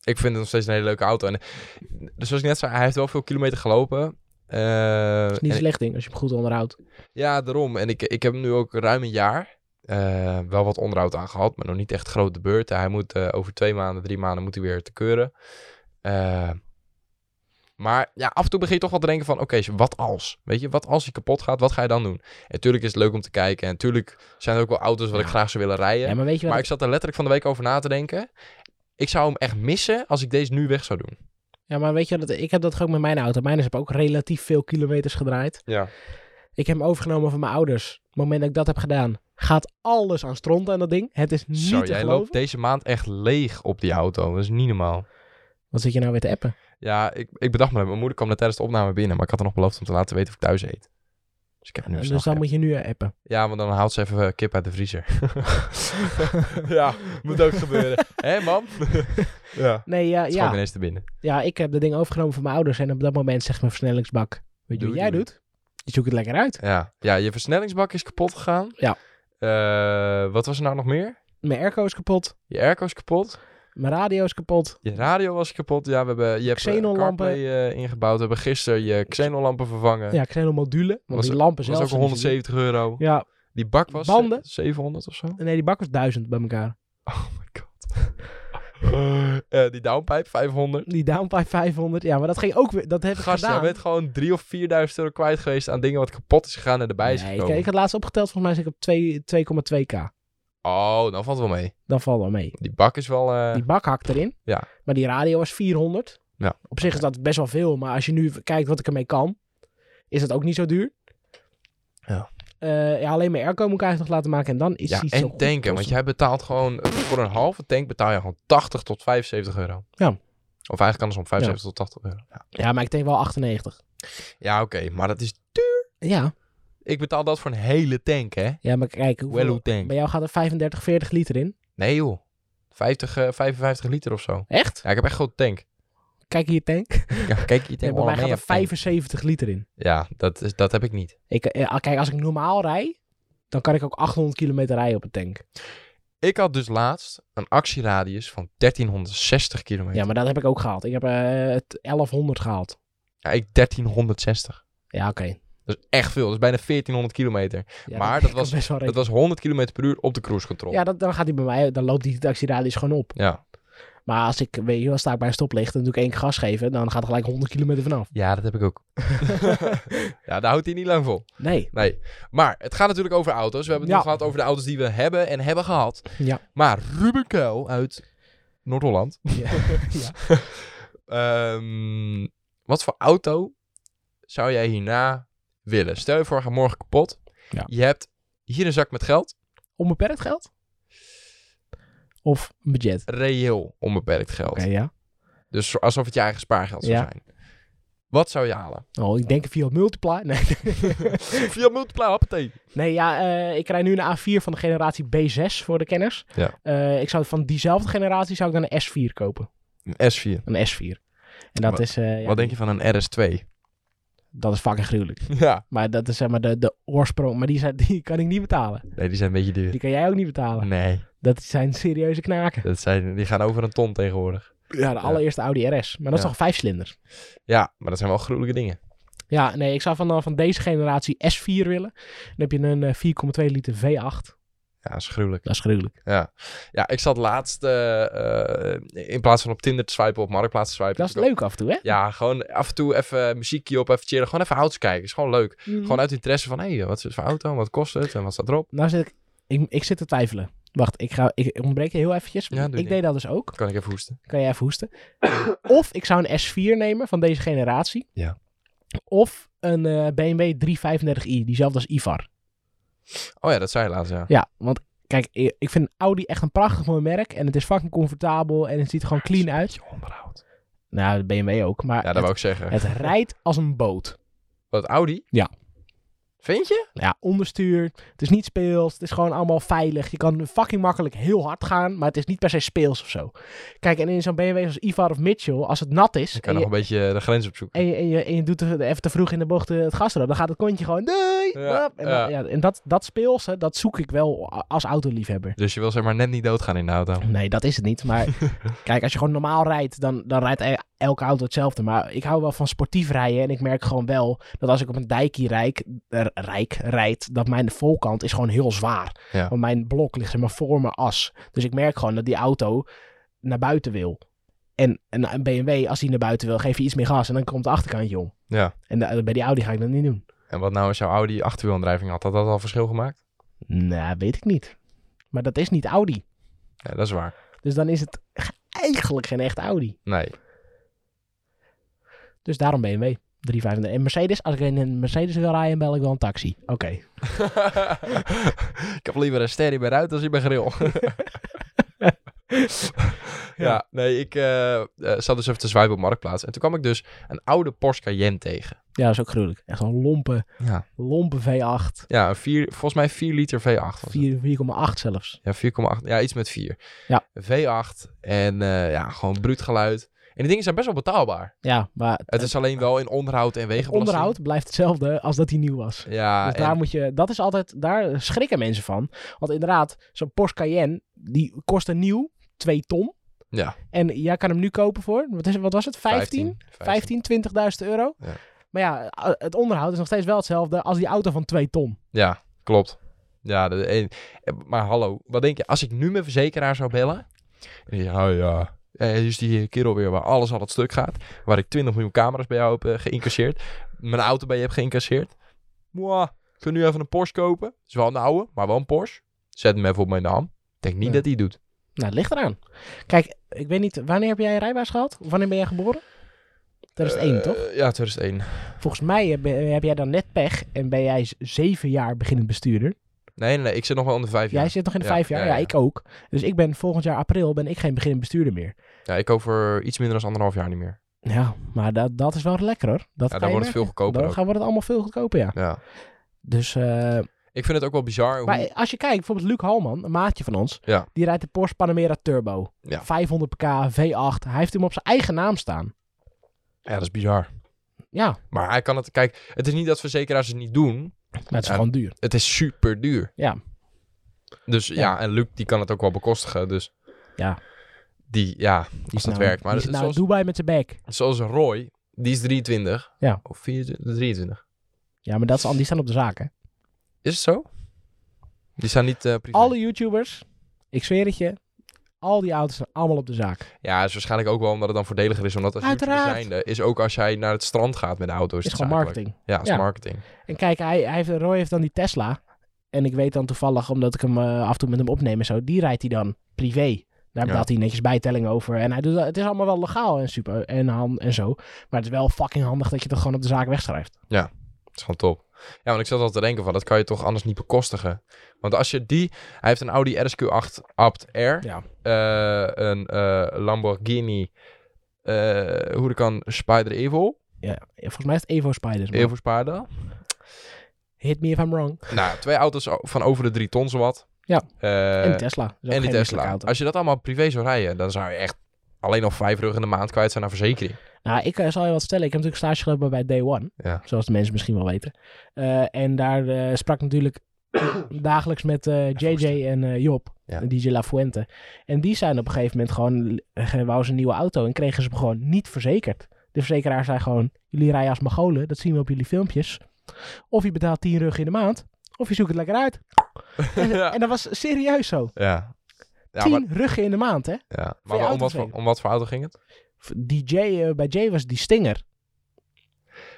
Ik vind het nog steeds een hele leuke auto. En, dus zoals ik net zei, hij heeft wel veel kilometer gelopen. Eh, Dat is niet slecht ding als je hem goed onderhoudt. Ja, daarom. En ik, ik heb hem nu ook ruim een jaar. Eh, wel wat onderhoud aan gehad, maar nog niet echt grote beurten. Hij moet eh, over twee maanden, drie maanden moet hij weer te keuren. Eh, Maar ja, af en toe begin je toch wel te denken van, oké, wat als? Weet je, wat als hij kapot gaat, wat ga je dan doen? En natuurlijk is het leuk om te kijken. En natuurlijk zijn er ook wel auto's wat ik graag zou willen rijden. Ja, maar weet je maar ik zat er letterlijk van de week over na te denken. Ik zou hem echt missen als ik deze nu weg zou doen. Ja, maar weet je wat? Ik heb dat ook met mijn auto. Mijn heb ook relatief veel kilometers gedraaid. Ja. Ik heb hem overgenomen van mijn ouders. Op het moment dat ik dat heb gedaan, gaat alles aan stront aan dat ding. Het is niet Zo, te jij geloven. loopt deze maand echt leeg op die auto. Dat is niet normaal. Wat zit je nou weer te appen? Ja, ik, ik bedacht me, mijn moeder kwam net tijdens de opname binnen, maar ik had er nog beloofd om te laten weten of ik thuis eet. Dus ik heb nu dus dan moet je nu eh, appen. Ja, want dan haalt ze even eh, kip uit de vriezer. ja, moet ook gebeuren. Hé, man? ja. Nee, ja, Het kwam ja. ineens te binnen. ja, ik heb dat ding overgenomen van mijn ouders. En op dat moment zegt mijn versnellingsbak, weet je wat jij doet? Je zoekt het lekker uit. Ja. ja, je versnellingsbak is kapot gegaan. Ja. Eh, wat was er nou nog meer? Mijn airco is kapot. Je airco is kapot. Mijn radio is kapot. Je radio was kapot. Ja, we hebben, je hebt eh, Xenonlampen. CarPlay eh, ingebouwd. We hebben gisteren je xenonlampen vervangen. Ja, ik zijn allemaal module. Want Was- die lampen dat zelf was ook zijn niet zo 170 euro. Ja, Die bak was Banden? eh, 700 of zo. nee, die bak was 1000 bij elkaar. Oh my god. Eh, die downpipe 500. Die downpipe 500. Ja, maar dat ging ook weer. Dat heb ik Gast, jij gedaan. bent gewoon 3.000 of 4.000 euro kwijt geweest aan dingen wat kapot is gegaan en erbij is Nee, ik, gekomen. ik had laatst opgeteld, volgens mij zit ik op twee- 2,2k. Oh, dan valt het wel mee. Dan valt wel mee. Die bak is wel... eh, Die bak hakt erin. Ja. Maar die radio was 400. Ja. Op zich is dat best wel veel. Maar als je nu kijkt wat ik ermee kan, is het ook niet zo duur. Ja. Eh, ja, alleen mijn airco moet ik eigenlijk nog laten maken. En dan is ja, zo en goed tanken. Want jij betaalt gewoon... eh, Voor een halve tank betaal je gewoon 80 tot 75 euro. Ja. Of eigenlijk andersom, 75 tot 80 euro. Ja, Ja, maar ik denk wel 98. ja oké. maar dat is... Ja. Ik betaal dat voor een hele tank, hè? Ja, maar kijk. Hoeveel, tank. bij jou gaat er 35, 40 liter in. Nee joh. 50, eh, 55 liter of zo. Echt? Ja, ik heb echt grote tank. Kijk hier tank. Ja, kijk, je Ja, tank bij mij gaat er op tank. 75 liter in. Ja, dat, is, dat heb ik niet. Ik, eh, kijk, als ik normaal rij, dan kan ik ook 800 kilometer rijden op een tank. Ik had dus laatst een actieradius van 1360 kilometer. Ja, maar dat heb ik ook gehaald. Ik heb eh, het 1100 gehaald. Ja, ik 1360. Ja, oké. Dat is echt veel. Dat is bijna 1400 kilometer. Ja, Maar dat was- Dat was 100 kilometer per uur op de cruise control. Ja, dat, dan gaat hij bij mij, dan loopt die taxiradius gewoon op. Ja. Maar als ik, weet je wel, sta ik bij een stoplicht en doe ik één keer gas geven, dan gaat er gelijk 100 kilometer vanaf. Ja, dat heb ik ook. ja, daar houdt hij niet lang vol. Nee. Nee. Maar het gaat natuurlijk over auto's. We hebben het Ja. nu gehad over de auto's die we hebben en hebben gehad. Ja. Maar Ruben Kuil uit Noord-Holland. Ja. ja. Ehm, wat voor auto zou jij hierna willen? Stel je voor, gaat morgen kapot. Ja. Je hebt hier een zak met geld. Onbeperkt geld? Of een budget? Reëel onbeperkt geld. Oké, ja. Dus alsof het je eigen spaargeld zou Ja. zijn. Wat zou je halen? Oh, ik denk via Multiply. Nee, Via multiply hoppatee. nee ja, eh, ik rij nu een A4 van de generatie B6 voor de kenners. Ja. Eh, ik zou van diezelfde generatie zou ik dan een S4 kopen. Een S4. Een S4. En dat Wat- is... eh, ja, Wat denk je van een RS2? Dat is fucking gruwelijk. Ja. Maar dat is zeg maar de, de oorsprong. Maar die, zijn, die kan ik niet betalen. Nee, die zijn een beetje duur. Die kan jij ook niet betalen. Nee, Dat zijn serieuze knaken. dat zijn, die gaan over een ton tegenwoordig. Ja, de allereerste Audi RS. Maar dat is toch vijf cilinders? Ja, maar dat zijn wel gruwelijke dingen. Ja, nee, ik zou van, eh, van deze generatie S4 willen. Dan heb je een eh, 4,2 liter V8. Ja, dat is gruwelijk. Dat is gruwelijk. Ja, ja ik zat laatst, eh, eh, in plaats van op Tinder te swipen, op Marktplaats te swipen. Dat is leuk af en toe, hè? Ja, gewoon af en toe even muziekje op, even chillen. Gewoon even auto's kijken. is gewoon leuk. Mhm. Gewoon uit interesse van, hé, wat is het voor auto? Wat kost het? En wat staat erop? Nou zit ik, ik... Ik zit te twijfelen. Wacht, ik, ga, ik ontbreek je heel eventjes. Ja, ik deed dat dus ook. Kan ik even hoesten? Kan je even hoesten. of ik zou een S4 nemen van deze generatie. Ja. Of een eh, BMW 335i, diezelfde als Ivar. Oh ja, dat zei je laatst, ja. Ja, want kijk, ik vind Audi echt een prachtig mooi merk. En het is fucking comfortabel en het ziet er gewoon clean uit. Onderhoud. Nou, de BMW ook. Maar Ja, dat het, wou ik zeggen. het rijdt als een boot. Wat, Audi? Ja. Vind je? Ja, onderstuur. Het is niet speels. Het is gewoon allemaal veilig. Je kan fucking makkelijk heel hard gaan. Maar het is niet per se speels of zo. Kijk, en in zo'n BMW zoals Ivar of Mitchell, als het nat is. Je kan nog je, een beetje de grens opzoeken. en, je, en, je, en je doet er even te vroeg in de bocht eh, het gas erop. Dan gaat het kontje gewoon. Doei! Ja, en ja. en dat, dat speelse, dat zoek ik wel als autoliefhebber. Dus je wil zeg maar net niet doodgaan in de auto. Nee, dat is het niet. Maar kijk, als je gewoon normaal rijdt, dan, dan rijdt elke auto hetzelfde. Maar ik hou wel van sportief rijden. En ik merk gewoon wel dat als ik op een dijkje rijk, rijk rijd, dat mijn voorkant is gewoon heel zwaar. Ja. Want mijn blok ligt zeg maar voor mijn as. Dus ik merk gewoon dat die auto naar buiten wil. En een, BMW, als hij naar buiten wil, geef je iets meer gas en dan komt de achterkantje om. Ja. En de- bij die Audi ga ik dat niet doen. En wat nou als jouw Audi achterwielaandrijving had, had dat al verschil gemaakt? Nou, weet ik niet. Maar dat is niet Audi. Ja, dat is waar. Dus dan is het eigenlijk geen echt Audi. Nee. Dus daarom BMW. 335. En Mercedes, als ik in een Mercedes wil rijden, bel ik wel een taxi. Oké. ik heb liever een ster in mijn ruit als in mijn grill. ja, nee, ik eh, eh, zat dus even te zwijpen op Marktplaats. En toen kwam ik dus een oude Porsche Cayenne tegen. Ja, dat is ook gruwelijk. Echt zo'n lompe, Ja. lompe V8. Ja, een vier, volgens mij 4 liter V8. was het. 4 4,8 zelfs. Ja, 4,8. Ja, iets met 4. Ja. V8 en eh, ja, gewoon bruut geluid. En die dingen zijn best wel betaalbaar. Ja, maar Het is alleen wel in onderhoud en wegenbelasting. onderhoud blijft hetzelfde als dat hij nieuw was. Ja, dus en- daar moet je, dat is altijd, daar schrikken mensen van. Want inderdaad, zo'n Porsche Cayenne, die kostte nieuw 2 ton. Ja. En jij kan hem nu kopen voor, wat, is, wat was het, 15? 15, 20.000 euro? Ja. Maar ja, het onderhoud is nog steeds wel hetzelfde als die auto van 2 ton. Ja, klopt. Ja, de, maar hallo, wat denk je? Als ik nu mijn verzekeraar zou bellen. Oh ja, eh, dus die kerel weer waar alles al het stuk gaat. Waar ik 20 miljoen camera's bij jou heb eh, geïncasseerd. Mijn auto bij je heb geïncasseerd. Mwah, ik nu even een Porsche kopen. is wel een oude, maar wel een Porsche. Zet hem even op mijn naam. Denk niet Ja. dat hij het doet. Nou, het ligt eraan. Kijk, ik weet niet, wanneer heb jij een rijbewijs gehad? Of wanneer ben jij geboren? 2001, Eh, toch? Ja, 2001. Volgens mij heb, heb jij dan net pech en ben jij zeven jaar beginnend bestuurder. Nee, nee, nee, ik zit nog wel onder vijf jaar. Jij zit nog in de Ja, vijf jaar, ja, ik ook. Dus ik ben volgend jaar april ben ik geen beginnend bestuurder meer. Ja, ik over iets minder dan anderhalf jaar niet meer. Ja, maar dat, dat is wel lekker hoor. Dat Ja, dan wordt het veel goedkoper Dan gaan we het allemaal veel goedkoper, ja. Ja. Dus, eh, Ik vind het ook wel bizar hoe... maar als je kijkt, bijvoorbeeld Luc Halman, een maatje van ons, Ja. die rijdt de Porsche Panamera Turbo. Ja. 500 pk, V8. Hij heeft hem op zijn eigen naam staan. Ja, dat is bizar. Ja, Maar hij kan het... Kijk, het is niet dat verzekeraars het niet doen. Maar het is Ja. gewoon duur. Het is super duur. Ja. Dus ja, Ja. en Luc die kan het ook wel bekostigen. Dus Ja. die, ja, Die is dat nou, werkt. Maar die is nou zoals, Dubai met zijn bek. zoals Roy, die is 23. Ja. Of 24, 23. Ja, maar dat is, die staan op de zaak, hè. Is het zo? Die staan niet eh privé. Alle YouTubers, ik zweer het je, al die auto's zijn allemaal op de zaak. Ja, is waarschijnlijk ook wel omdat het dan voordeliger is. Omdat als Uiteraard. zijnde is ook als jij naar het strand gaat met de auto. Is is het gewoon zakelijk. marketing. Ja, is Ja. marketing. En kijk, hij, hij heeft, Roy heeft dan die Tesla. En ik weet dan toevallig, omdat ik hem eh, af en toe met hem opneem en zo, die rijdt hij dan privé. Daar Ja. betaalt hij netjes bijtelling over. En hij doet, dat- het is allemaal wel legaal en super en, en zo. Maar het is wel fucking handig dat je dat gewoon op de zaak wegschrijft. Het is gewoon top. Ja, want ik zat al te denken van, dat kan je toch anders niet bekostigen. Want als je die... Hij heeft een Audi RSQ8 Apt R. Ja. eh, een eh, Lamborghini eh Huracan Spider Evo. ja. Volgens mij is het Evo Spiders. maar Evo Spider. Hit me if I'm wrong. Nou, twee auto's van over de drie ton zowat. Ja. En Tesla. En die Tesla. auto. Als je dat allemaal privé zou rijden, dan zou je echt alleen nog vijf rug in de maand kwijt zijn aan verzekering. Nou, ik eh, zal je wat vertellen. Ik heb natuurlijk stage gelopen bij Day One. Ja. Zoals de mensen misschien wel weten. Eh, en daar eh, sprak ik natuurlijk dagelijks met JJ en Job. Ja. DJ La Fuente. En die zijn op een gegeven moment gewoon... Wou ze een nieuwe auto en kregen ze hem gewoon niet verzekerd. De verzekeraar zei gewoon... Jullie rijden als Mongolen. Dat zien we op jullie filmpjes. Of je betaalt 10 rug in de maand. Of je zoekt het lekker uit. En, ja. en dat was serieus zo. Ja. Ja, 10 maar, ruggen in de maand, hè? ja. maar om, wat voor, om wat voor auto ging het? DJ, eh, bij Jay was die Stinger.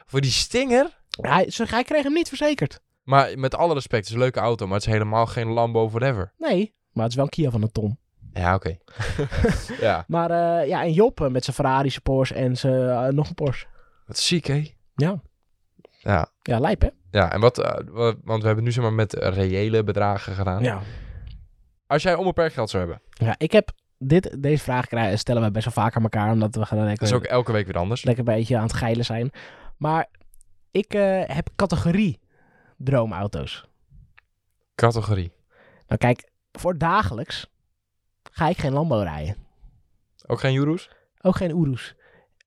Voor die Stinger? Hij, ze, hij kreeg hem niet verzekerd. Maar met alle respect, het is een leuke auto, maar het is helemaal geen Lambo whatever. Nee, maar het is wel een Kia van een ton. Ja, oké. ja, Maar eh, ja, en Job eh, met zijn Ferrari, zijn Porsche en zijn nog een Porsche. wat ziek, hè? Ja. Ja. Ja, lijp hè? Ja, en wat, eh, wa- want we hebben nu zeg maar met reële bedragen gedaan. Ja. Als jij onbeperkt geld zou hebben, Ja, ik heb dit, deze vraag krijgen, stellen we best wel vaak aan elkaar, omdat we gaan dat lekker, is ook elke week weer anders. lekker een beetje aan het geilen zijn. Maar ik eh, heb categorie droomauto's. Categorie. Nou kijk, voor dagelijks ga ik geen Lambo rijden. Ook geen Urus? Ook geen Urus.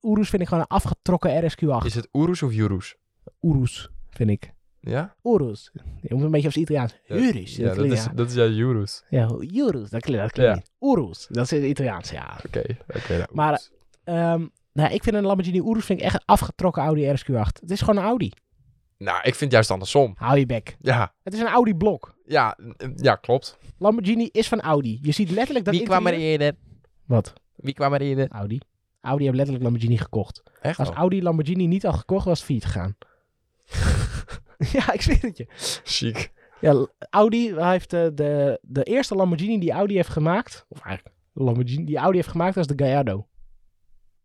Urus vind ik gewoon een afgetrokken RSQ8. Is het Urus of Urus? Urus, vind ik. Ja? Urus. Je moet een beetje op zijn Italiaans. Ja. Urus. Ja, dat klinkt- is, ja. dat is ja Urus. Ja, Urus, dat klinkt, dat klinkt niet. Urus, dat is in het Italiaans, ja. Oké, oké. nou, Maar. Ehm, nou, ik vind een Lamborghini Urus vind ik echt een afgetrokken Audi RSQ8. Het is gewoon een Audi. nou, ik vind het juist andersom. Hou je bek. Ja, Het is een Audi blok. ja, ja klopt. Lamborghini is van Audi. Je ziet letterlijk dat Wie kwam er interieur- eerder? Wat? Wie kwam er eerder? Audi. Audi heeft letterlijk Lamborghini gekocht. Echt Als? Audi Lamborghini niet had gekocht, was het failliet gegaan. ja, ik zweer het je. Ziek. Ja, Audi hij heeft eh, de, de eerste Lamborghini die Audi heeft gemaakt, of eigenlijk Lamborghini die Audi heeft gemaakt, was de Gallardo.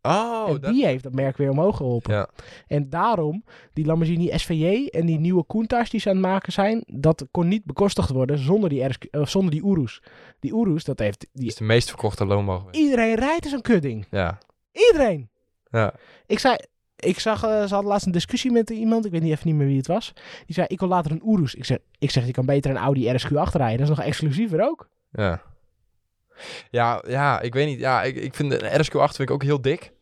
Oh, en dat... die heeft dat merk weer omhoog geholpen. Ja. En daarom, die Lamborghini SVJ en die nieuwe Countach die ze aan het maken zijn, dat kon niet bekostigd worden zonder die, RSQ, eh, zonder die Urus. Die Urus, dat heeft... Die, is de meest verkochte geweest. iedereen rijdt in zo'n kutding. Ja. Iedereen! Ja. Ik zei... Ik zag, eh, ze hadden laatst een discussie met iemand, ik weet niet even niet meer wie het was. Die zei, ik wil later een Urus. Ik zeg, ik zeg, je kan beter een Audi RSQ achterrijden. Dat is nog exclusiever ook. Ja. Ja, ja, ik weet niet. Ja, ik, ik vind de RSQ8 vind ik ook heel dik.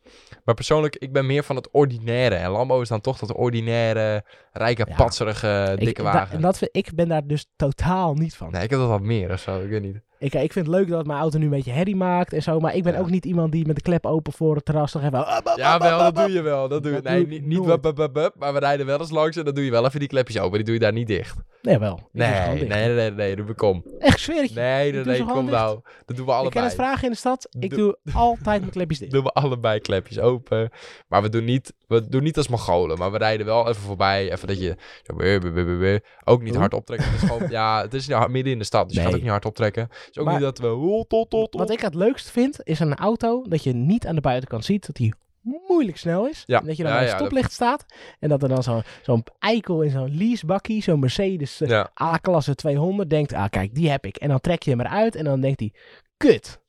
Maar persoonlijk, ik ben meer van het ordinaire. En Lambo is dan toch dat ordinaire, rijke, Ja. patserige, Ik- dikke da- wagen. en dat vind, ik ben daar dus totaal niet van. Nee, ik heb dat wat meer of zo. Ik weet niet. Ik, ik vind het leuk dat mijn auto nu een beetje herrie maakt en zo. Maar ik ben Ja. ook niet iemand die met de klep open voor het terras nog even... Ja, wel, dat doe je wel. Dat doe je. Nee, niet, niet nooit. wup, wup, wup, wup, maar we rijden wel eens langs en dan doe je wel even die klepjes open. Die doe je daar niet dicht. Nee, wel. Nee, dicht. nee, nee, nee, doe kom. Echt, zweer je. Nee, nee, nee, kom nou. Dat doen we Ik ken allebei. het vragen in de stad. Ik Doe- doe altijd mijn klepjes dicht. Doen we allebei klepjes open. Maar we doen niet, we doen niet als Mongolen. Maar we rijden wel even voorbij. Even dat je zo ook niet hard optrekken. Het gewoon, ja, het is ja, midden in de stad. Dus je gaat ook niet hard optrekken. Het is ook Maar- niet dat we oh, tot, tot, tot. Wat ik het leukst vind, is een auto dat je niet aan de buitenkant ziet dat die moeilijk snel is. Ja. En dat je dan Ja, bij een ja, dat- stoplicht staat. En dat er dan zo- zo'n eikel in zo'n leasebakkie, zo'n Mercedes eh, Ja, A-klasse 200, denkt, ah kijk, die heb ik. En dan trek je hem eruit en dan denkt hij, kut.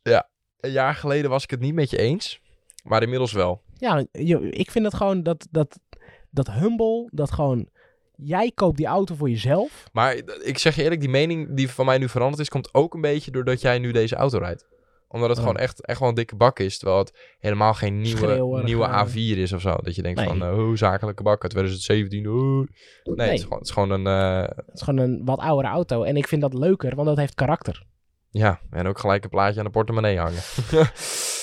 een jaar geleden was ik het niet met je eens. Maar inmiddels wel. Ja, ik vind dat gewoon, dat, dat, dat humble, dat gewoon, jij koopt die auto voor jezelf. Maar ik zeg je eerlijk, die mening die van mij nu veranderd is, komt ook een beetje doordat jij nu deze auto rijdt. Omdat het Oh. gewoon echt, echt wel een dikke bak is. Terwijl het helemaal geen nieuwe, Schreeuwerig, nieuwe eh. A4 is of zo. Dat je denkt Nee. van, eh, oh, zakelijke bak uit 2017. oh. Nee, Nee. Het, is gewoon, het is gewoon een... eh, Het is gewoon een wat oudere auto. En ik vind dat leuker, want dat heeft karakter. Ja, en ook gelijk een plaatje aan de portemonnee hangen.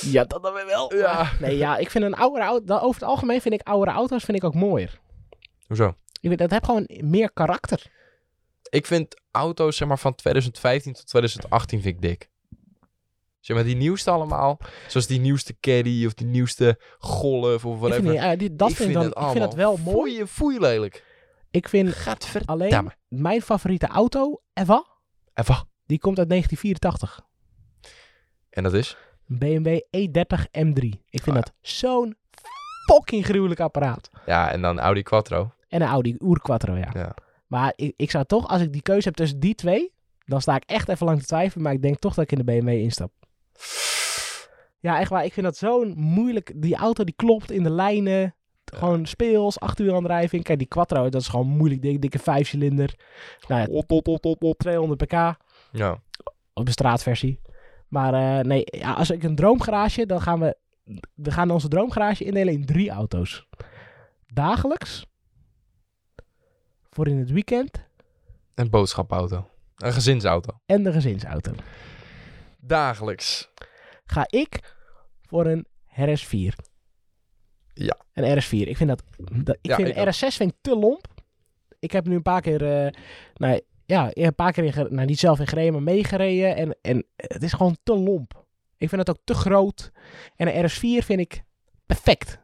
Ja, dat dan weer wel. Ja. Nee, ja, ik vind een oudere auto, over het algemeen vind ik oudere auto's vind ik ook mooier. Hoezo? Ik vind, dat heeft gewoon meer karakter. Ik vind auto's zeg maar van 2015 tot 2018 vind ik dik. Zeg maar die nieuwste allemaal. Zoals die nieuwste Caddy of die nieuwste Golf of Ik whatever. vind, die- eh, die, dat vind ik, dan, het ik vind dat wel mooi. Foei, foei lelijk. Ik vind Gaat alleen mijn favoriete auto ever, Even. Die komt uit 1984. En dat is? Een BMW E30 M3. Ik vind Ah, dat zo'n fucking gruwelijk apparaat. Ja, en dan Audi Quattro. En een Audi Urquattro, ja. Ja. Maar ik, ik zou toch, als ik die keuze heb tussen die twee, dan sta ik echt even lang te twijfelen. Maar ik denk toch dat ik in de BMW instap. Ja, echt waar. Ik vind dat zo'n moeilijk. Die auto die klopt in de lijnen. Gewoon speels, acht uur aandrijving. Kijk, die Quattro, dat is gewoon moeilijk. Dikke, dikke vijfcilinder. Nou ja, Op, op, op, op, op. 200 pk Ja. op de straatversie. Maar eh, nee, ja, als ik een droomgarage, dan gaan we, we gaan onze droomgarage indelen in drie auto's. Dagelijks. Voor in het weekend. Een boodschapauto. Een gezinsauto. En de gezinsauto. Dagelijks. Ga ik voor een RS4. Ja. Een RS4. Ik vind dat... dat ik Ja, vind ik ook. RS6 vind ik te lomp. Ik heb nu een paar keer... nou, ja, een paar keer in, nou, niet zelf in gereden, maar meegereden. En, en het is gewoon te lomp. Ik vind het ook te groot. En een RS4 vind ik perfect.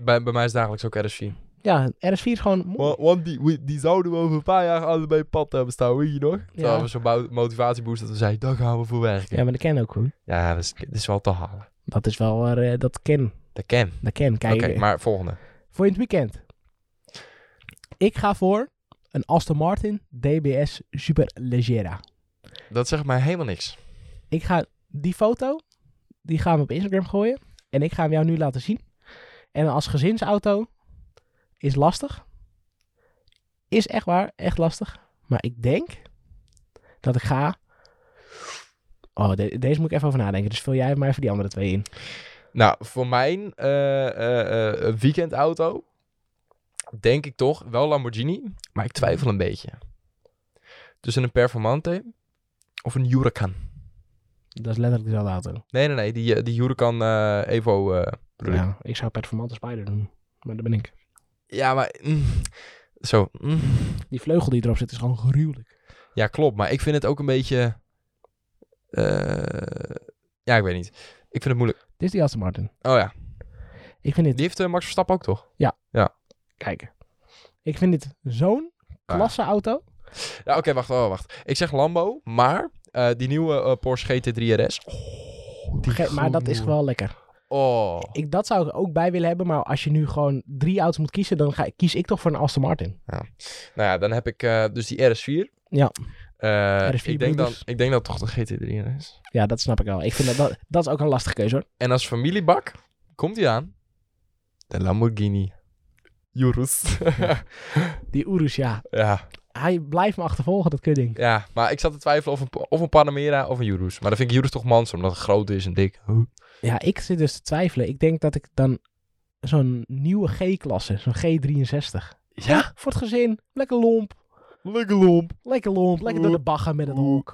Bij, bij mij is dagelijks ook RS4. Ja, een RS4 is gewoon. Want die, we- die zouden we over een paar jaar allebei pad hebben staan, weet je nog? Terwijl Ja. we zo'n motivatieboost dat we zeiden, daar gaan we voor werken. Ja, maar dat ken ook goed. Ja, dat is, dat is wel te halen. Dat is wel... eh, dat ken. Dat ken. Dat ken. Kijk, Oké, maar volgende. voor in het weekend. Ik ga voor een Aston Martin DBS Superleggera. Dat zegt mij helemaal niks. Ik ga die foto, die gaan we op Instagram gooien. En ik ga hem jou nu laten zien. En als gezinsauto is lastig. Is echt waar, echt lastig. Maar ik denk dat ik ga... Oh, de- deze moet ik even over nadenken. Dus vul jij maar even die andere twee in. Nou, voor mijn eh, eh, eh, weekendauto denk ik toch wel Lamborghini, maar ik twijfel een beetje. Tussen een Performante of een Huracan. Dat is letterlijk dezelfde auto. Nee, nee, nee, die, eh, die Huracan eh, Evo eh. Ja, ik zou Performante Spider doen. Maar dat ben ik. Ja, maar... mm, zo. mm. Die vleugel die erop zit is gewoon gruwelijk. Ja, klopt. Maar ik vind het ook een beetje... ja, ik weet niet. Ik vind het moeilijk. Dit is die Aston Martin. Oh ja, Ik vind dit, die heeft Max Verstappen ook toch? Kijk. Ik vind dit zo'n klasse auto. Ja, oké, wacht, wacht, wacht. Ik zeg Lambo, maar eh, die nieuwe eh, Porsche GT3 RS. Oh, die Ge- maar dat is wel lekker. Oh, Ik, dat zou ik ook bij willen hebben. Maar als je nu gewoon drie auto's moet kiezen, dan ga, kies ik toch voor een Aston Martin. nou ja, dan heb ik eh, dus die RS4. Ja. RS4 ik, denk dan, ik denk dat toch de GT3 is. Ja, dat snap ik wel. Ik vind dat, dat, dat is ook een lastige keuze hoor. En als familiebak komt hij aan. De Lamborghini. Die Urus, ja. ja, Hij blijft me achtervolgen, dat kutding. ja, maar ik zat te twijfelen of een, of een Panamera of een Urus. Maar dan vind ik Urus toch mans, omdat het groot is en dik. Ja, ik zit dus te twijfelen. Ik denk dat ik dan zo'n nieuwe G-klasse, zo'n G63. Ja? Voor het gezin. Lekker lomp. Lekker lomp. Lekker lomp. Lekker door de bagger met het hok.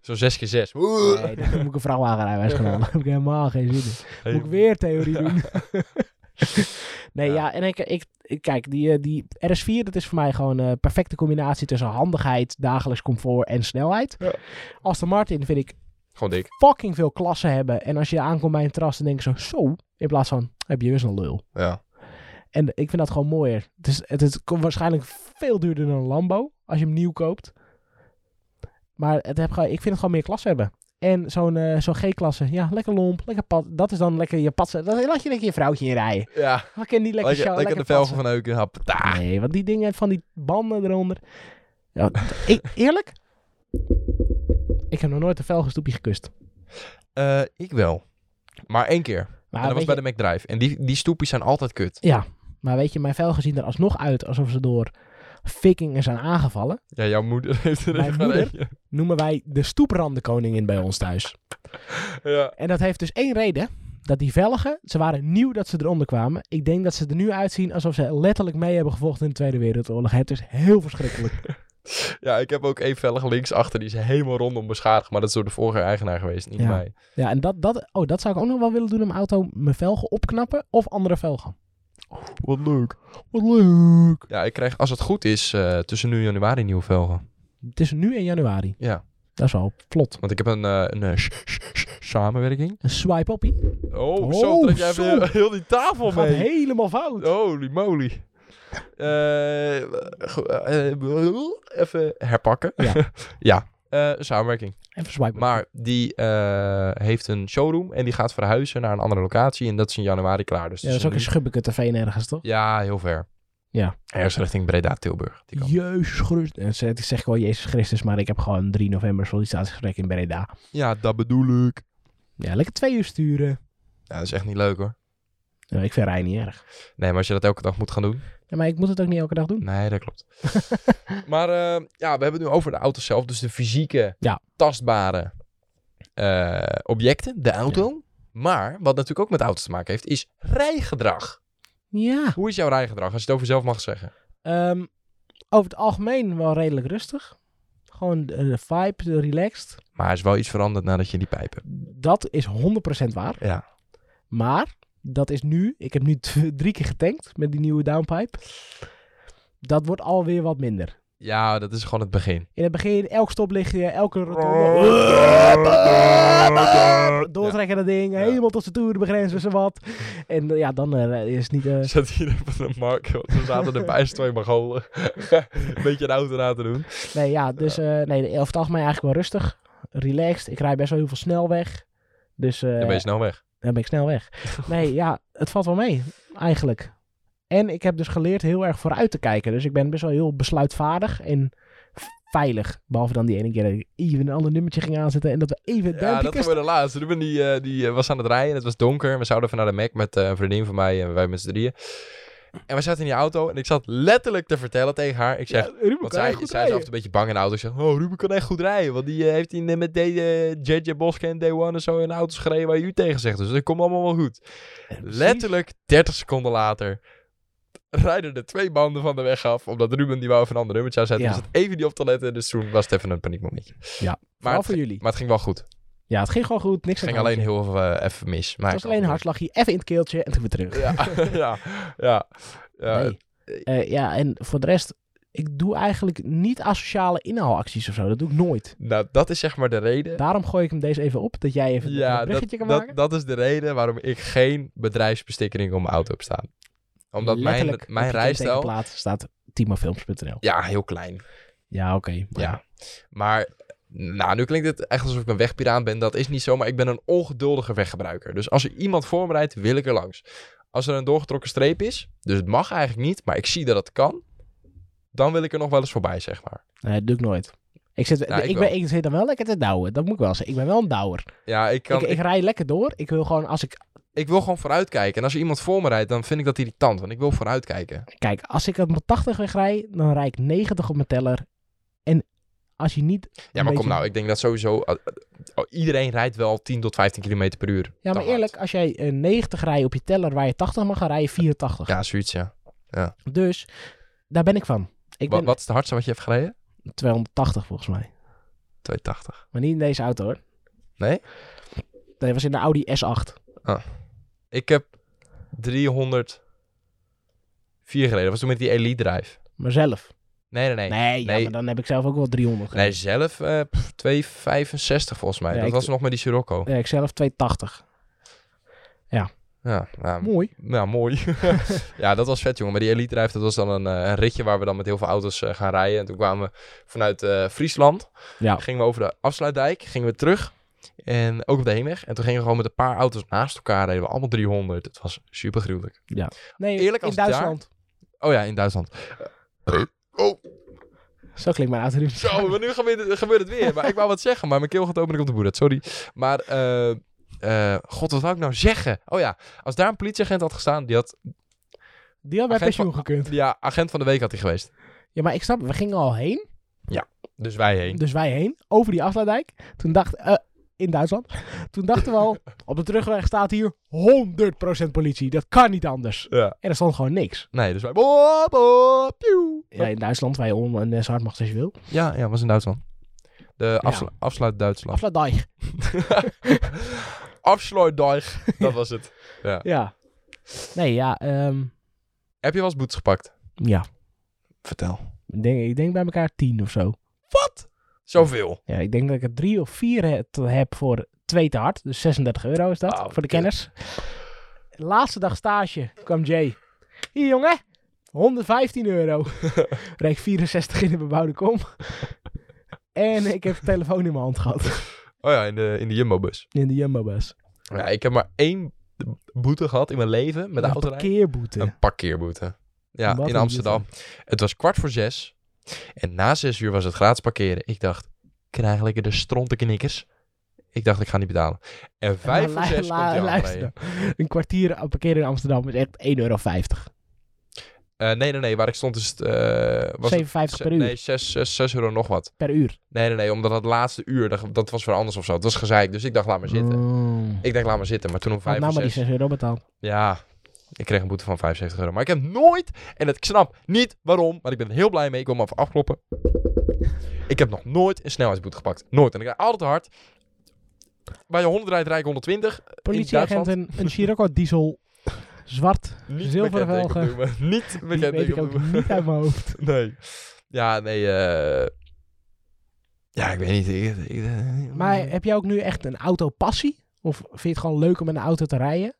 Zo'n 6x6. Nee, dan moet ik een vrachtwagenrijwijs gaan halen. Daar heb ik helemaal geen zin in. Moet ik weer theorie doen? nee, Ja. ja. en ik, ik, kijk, die, eh, die RS4, dat is voor mij gewoon een perfecte combinatie tussen handigheid, dagelijks comfort en snelheid. Ja. Aston Martin vind ik Gewoon dik. fucking veel klassen hebben. En als je aankomt bij een terras, dan denk je zo, zo, in plaats van, heb je weer zo'n lul. Ja. En ik vind dat gewoon mooier. Het is, het is waarschijnlijk veel duurder dan een Lambo, als je hem nieuw koopt. Maar het heb, ik vind het gewoon meer klasse hebben. En zo'n eh, zo'n G-klasse, ja, lekker lomp, lekker pad. Dat is dan lekker je patsen. Dat laat je lekker je vrouwtje in rijden. Ja. Dan kan die lekker, Lekker, lekker, de velgen van Euken. Happata. Nee, want die dingen van die banden eronder. Ja, ik, eerlijk? Ik heb nog nooit een velgenstoepje gekust. Eh, ik wel. Maar één keer. Maar en dat was bij de McDrive. En die, die stoepjes zijn altijd kut. Ja, maar weet je, mijn velgen zien er alsnog uit alsof ze door vikingen zijn aangevallen. Ja, jouw moeder heeft er Mijn even moeder? eentje. Noemen wij de stoeprandenkoningin bij ons thuis. Ja. En dat heeft dus één reden. Dat die velgen, ze waren nieuw dat ze eronder kwamen. Ik denk dat ze er nu uitzien alsof ze letterlijk mee hebben gevochten in de Tweede Wereldoorlog. Het is heel verschrikkelijk. ja, ik heb ook één velg links achter. Die is helemaal rondom beschadigd. Maar dat is door de vorige eigenaar geweest, niet Ja. mij. Ja, en dat, dat, oh, dat zou ik ook nog wel willen doen mijn auto. Mijn velgen opknappen of andere velgen. Wat leuk. Wat leuk. Ja, ik krijg als het goed is eh, tussen nu en januari nieuwe velgen. Het is nu in januari. Ja, Dat is wel vlot. want ik heb een, eh, een eh, sh- sh- sh- samenwerking. Een swipe oppie. Oh, Oh, zo trek jij zo. heel die tafel mee. helemaal fout. Holy moly. Even herpakken. Ja. ja, samenwerking. Even Maar die eh, heeft een showroom en die gaat verhuizen naar een andere locatie. En dat is in januari klaar. Dus Ja, dat is ook een schubbeke tv ergens, toch? Ja, heel ver. Ja. Ergens richting Breda, Tilburg. Jezus Christus. Ik zeg wel Jezus Christus, maar ik heb gewoon 3 november sollicitatiegesprek in Breda. Ja, dat bedoel ik. Ja, lekker twee uur sturen. Ja, dat is echt niet leuk hoor. Ja, ik vind rijden niet erg. Nee, maar als je dat elke dag moet gaan doen. Ja, maar ik moet het ook niet elke dag doen. Nee, dat klopt. maar eh, ja, we hebben het nu over de auto zelf. Dus de fysieke, Ja. tastbare eh, objecten, de auto. Maar wat natuurlijk ook met auto's te maken heeft, is rijgedrag. Ja. Hoe is jouw rijgedrag, als je het over jezelf mag zeggen? Ehm, over het algemeen wel redelijk rustig. Gewoon de, de vibe, de relaxed. Maar er is wel iets veranderd nadat je die pijp hebt. Dat is 100% waar. Ja. Maar dat is nu, ik heb nu drie keer getankt met die nieuwe downpipe. Dat wordt alweer wat minder. Ja, dat is gewoon het begin. In het begin, elk stoplichtje, elke rotonde. Doortrekken dat ding, Ja. helemaal tot zijn toerenbegrenzers en wat. En eh, ja, dan eh, is het niet... eh, Ik zat hier even een mark, we zaten erbij als twee Mongolen. een beetje een auto na te doen. nee, ja, dus eh, nee, over het algemeen eigenlijk wel rustig. Relaxed. Ik rijd best wel heel veel snelweg. Dus eh, Dan ben je snel weg. Dan ben ik snel weg. Nee, ja, het valt wel mee, eigenlijk. En ik heb dus geleerd heel erg vooruit te kijken. Dus ik ben best wel heel besluitvaardig en veilig. Behalve dan die ene keer dat ik even een ander nummertje ging aanzetten en dat we even Ja, dat gebeurde laatst. Ruben die, eh, die eh, was aan het rijden. Het was donker. We zouden even naar de Mac met eh, een vriendin van mij en wij met z'n drieën. En we zaten in die auto en ik zat letterlijk te vertellen tegen haar. Ik zeg, Ja, Ruben want kan zij, goed zij is altijd een beetje bang in de auto. Ik zeg, oh, Ruben kan echt goed rijden. Want die eh, heeft hij met de, eh, JJ Boske en Day One en zo in auto's gereden waar je u tegen zegt. Dus dat komt allemaal wel goed. Letterlijk 30 seconden later rijden er twee banden van de weg af. Omdat Ruben die wou even een ander nummertje aanzetten. Ja. Dus het even die op toiletten. Dus toen was het even een paniekmomentje. Ja, maar het, voor jullie. maar het ging wel goed. Ja, het ging gewoon goed. Niks Het ging alleen handje. heel even, eh, even mis. Maar Het was alleen een hartslagje, even in het keeltje en toen weer terug. Ja, ja, ja. ja. Nee. Eh, ja, en voor de rest, ik doe eigenlijk niet asociale inhaalacties of zo. Dat doe ik nooit. Nou, dat is zeg maar de reden. Daarom gooi ik hem deze even op, dat jij even ja, een dat, kan maken. dat is de reden waarom ik geen bedrijfsbestikkering op mijn auto heb staan. Omdat mijn, Letterlijk mijn je rijstijl... staat timofilms.nl. Ja, heel klein. Ja, oké. maar Ja. Maar, nou, nu klinkt het echt alsof ik een wegpiraat ben. Dat is niet zo, maar ik ben een ongeduldige weggebruiker. Dus als er iemand voor me rijdt, wil ik er langs. Als er een doorgetrokken streep is, dus het mag eigenlijk niet, maar ik zie dat het kan, dan wil ik er nog wel eens voorbij, zeg maar. Nee, dat doe ik nooit. Ik zit, Nou, ik ik, ben, ik zit dan wel lekker te douwen. Dat moet ik wel zeggen. Ik ben wel een douwer. Ja, ik, kan, ik, ik, ik, rij lekker door. Ik wil gewoon, als ik... ik wil gewoon vooruitkijken. En als er iemand voor me rijdt, dan vind ik dat irritant, want ik wil vooruitkijken. Kijk, als ik op mijn 80 wegrij, dan rijd ik 90 op mijn teller. En als je niet... Ja, maar kom nou, ik denk dat sowieso... uh, uh, iedereen rijdt wel 10 tot 15 km per uur. Ja, maar eerlijk, als jij eh, 90 rijdt op je teller waar je 80 mag gaan rijden, 84. hard. Ja, zoiets, ja. Dus, daar ben ik van. Ik Wat, ben wat is de hardste wat je hebt gereden? 280 volgens mij. 280. Maar niet in deze auto hoor. Nee? Dat was in de Audi S8. Ik heb 304 gereden. Dat was toen met die Elite Drive. Maar zelf. Nee, nee, nee. Nee, ja, nee. maar dan heb ik zelf ook wel 300 Nee, zelf eh, pff, 265 volgens mij. Ja, dat ik- was nog met die Sirocco. Ja, ik zelf 280. Ja, ja, Mooi. ja, mooi. ja, dat was vet, jongen. Maar die Elite Drive, dat was dan een, eh, een ritje waar we dan met heel veel auto's eh, gaan rijden. En toen kwamen we vanuit eh, Friesland. Ja. Gingen we over de afsluitdijk, gingen we terug. En ook op de heenweg. En toen gingen we gewoon met een paar auto's naast elkaar reden we allemaal 300. Het was super gruwelijk. Nee, Eerlijk, in als daar- Duitsland. Oh ja, in Duitsland. Oh, Zo klinkt mijn auto nu. Zo, maar nu gebeurt het, gebeurt het weer. Maar ik wou wat zeggen, maar mijn keel gaat open en ik op de boer. Sorry. Maar, eh, eh, god, wat wou ik nou zeggen? Oh ja, als daar een politieagent had gestaan, die had... Die had bij pensioen van- gekund. Ja, agent van de week had hij geweest. Ja, maar ik snap, we gingen al heen. Dus wij heen. Dus wij heen, over die afsluitdijk. Toen dacht eh, in Duitsland. Toen dachten we al, op de terugweg staat hier 100% politie. Dat kan niet anders. Ja. En er stond gewoon niks. Nee, dus wij... Boop, boop, pieuw. Ja, in Duitsland, wij om en eh, zo hard mag als je wil. Ja, ja, was in Duitsland. De afslu afsluit Duitsland. Afsluitdijk. Afsluitdag. Dat was het. Ja. Nee, ja. ehm, Heb je wel eens boetes gepakt? ja. Vertel. Ik denk, ik denk bij elkaar 10 of zo. Wat? Zoveel. Ja, ik denk dat ik er drie of vier he- heb voor twee te hard. Dus 36 euro is dat, Oh, voor de kenners. Laatste dag stage kwam Jay. Hier jongen, 115 euro. Reek 64 in de bebouwde kom. en ik heb de telefoon in mijn hand gehad. Oh ja, in de, in de Jumbo-bus. In de Jumbo-bus. Ja, ik heb maar één boete gehad in mijn leven met de Een autorijden. parkeerboete. Een parkeerboete. Ja, Wat in een Amsterdam. Het was kwart voor zes. En na zes uur was het gratis parkeren. Ik dacht, krijg lekker de strontenknikkers. Ik dacht, ik ga niet betalen. En vijf voor zes la- luister. Een kwartier parkeren in Amsterdam is echt 1,50 euro. Eh, nee, nee, nee. Waar ik stond is het... eh, was 57 het, per uur. Nee, 6, 6, 6 euro nog wat. Per uur. Nee, nee, nee. Omdat het laatste uur, dat, dat was voor anders of zo. Dat was gezeik. Dus ik dacht, laat maar zitten. Mm. Ik dacht, laat maar zitten. Maar toen om vijf nou maar die zes... 6 euro betaald. Ja, ik kreeg een boete van 75 euro. Maar ik heb nooit, en het, ik snap niet waarom, maar ik ben er heel blij mee. Ik wil me even afkloppen. Ik heb nog nooit een snelheidsboete gepakt. Nooit. En ik rijd altijd hard. Bij je 100 rijdt, rijd ik 120. Politieagent Duitsland. een, Scirocco diesel. Zwart. Niet Zilveren velgen. Niet Die bekend weet ik ook noemen. niet uit mijn hoofd. Nee. Ja, nee. eh Ja, ik weet niet. Ik, ik- eh, Maar heb jij ook nu echt een autopassie? Of vind je het gewoon leuk om met een auto te rijden?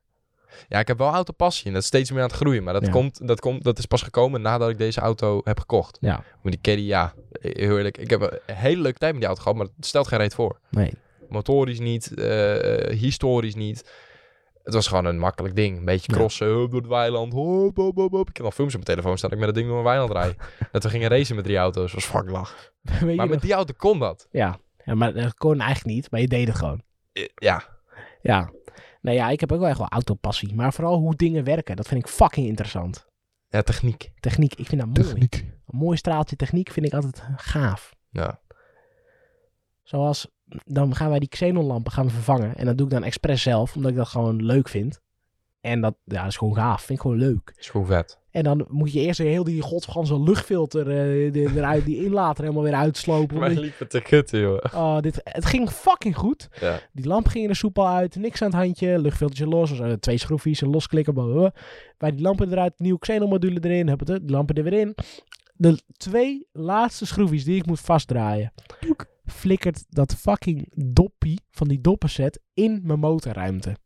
Ja, ik heb wel autopassie en dat is steeds meer aan het groeien. Maar dat, Ja. komt, dat, komt, dat is pas gekomen nadat ik deze auto heb gekocht. Ja. Met die caddy, ja. Heel eerlijk. Ik heb een hele leuke tijd met die auto gehad, maar het stelt geen reet voor. Nee. Motorisch niet, eh, historisch niet. Het was gewoon een makkelijk ding. Een beetje Ja. crossen, hup, door het weiland. Hop, hop, hop, hop. Ik heb al films op mijn telefoon staan ik met dat ding door mijn weiland dat we gingen racen met drie auto's. Was fucking lach. Maar nog? met die auto kon dat. Ja. ja, maar dat kon eigenlijk niet. Maar je deed het gewoon. Ja, Ja. Nou ja, ik heb ook wel echt wel autopassie. Maar vooral hoe dingen werken. Dat vind ik fucking interessant. ja techniek. Techniek, ik vind dat mooi. Een mooi straaltje techniek vind ik altijd gaaf. Ja. Zoals, dan gaan wij die xenonlampen gaan vervangen. En dat doe ik dan expres zelf, omdat ik dat gewoon leuk vind. En dat, ja, dat is gewoon gaaf. Vind ik gewoon leuk. Is gewoon vet. En dan moet je eerst heel die godganse luchtfilter eh, de- eruit, die inlater helemaal weer uitslopen. Maar liep het te kutten, joh. Oh, dit, het ging fucking goed. Ja. Die lamp ging er soepel uit, niks aan het handje, luchtfiltertje los, dus, eh, twee schroefjes, een losklikken, blablabla. Bij die lampen eruit, nieuwe xenomodule erin, huppatut, die lampen er weer in. de twee laatste schroefjes die ik moet vastdraaien, flikkert dat fucking doppie van die doppenset in mijn motorruimte.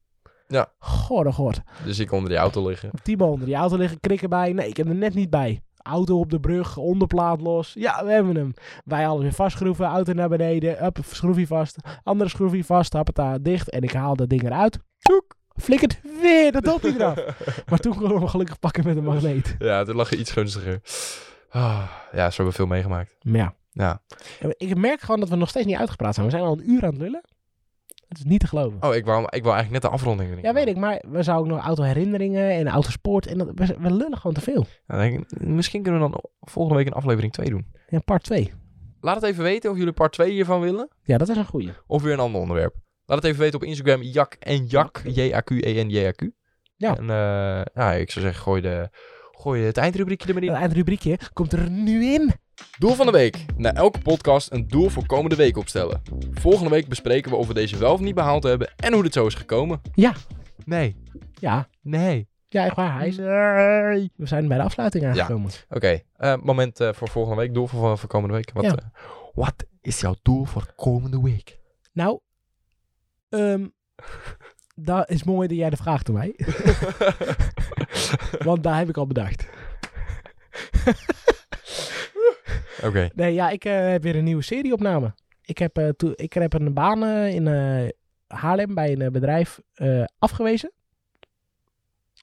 Ja. God, oh god. Dus ik onder die auto liggen. Timo onder die auto liggen, krikken bij. Nee, ik heb er net niet bij. Auto op de brug, onderplaat los. Ja, we hebben hem. Wij alles weer vastschroeven, auto naar beneden. Up, schroefje vast. Andere schroefje vast, happata, dicht. En ik haal dat ding eruit. Toek. Flikkert weer dat dopje eraf. maar toen konden we hem gelukkig pakken met een magneet. Ja, toen lag je iets gunstiger. Ah, ja, zo hebben we veel meegemaakt. Ja. Ja. Ik merk gewoon dat we nog steeds niet uitgepraat zijn. We zijn al een uur aan het lullen. Het is niet te geloven. Oh, ik wou, ik wou eigenlijk net de afronding erin. Ja, weet ik. Maar we zouden ook nog autoherinneringen en autosport. En dat, we, we lullen gewoon te veel. Ja, denk ik, misschien kunnen we dan volgende week een aflevering 2 doen. Ja, part 2. Laat het even weten of jullie part 2 hiervan willen. Ja, dat is een goeie. Of weer een ander onderwerp. Laat het even weten op Instagram. Jak en Jak. J-A-Q-E-N-J-A-Q. Ja. En eh, ja, ik zou zeggen, gooi, de, gooi het eindrubriekje er maar in. Het eindrubriekje komt er nu in. Doel van de week. Na elke podcast een doel voor komende week opstellen. Volgende week bespreken we of we deze wel of niet behaald hebben en hoe dit zo is gekomen. Ja. Nee. Ja. Nee. Ja, echt waar. Hij is... Nee. We zijn bij de afsluiting aangekomen. Oké, eh, moment eh, voor volgende week. Doel voor, voor komende week. Wat, Ja. eh, wat is jouw doel voor komende week? Nou, ehm dat is mooi dat jij de vraag aan mij. Want daar heb ik al bedacht. Oké. Nee, ja, ik eh, heb weer een nieuwe serieopname. Ik heb, toe- ik heb een baan eh, in Haarlem bij een bedrijf afgewezen.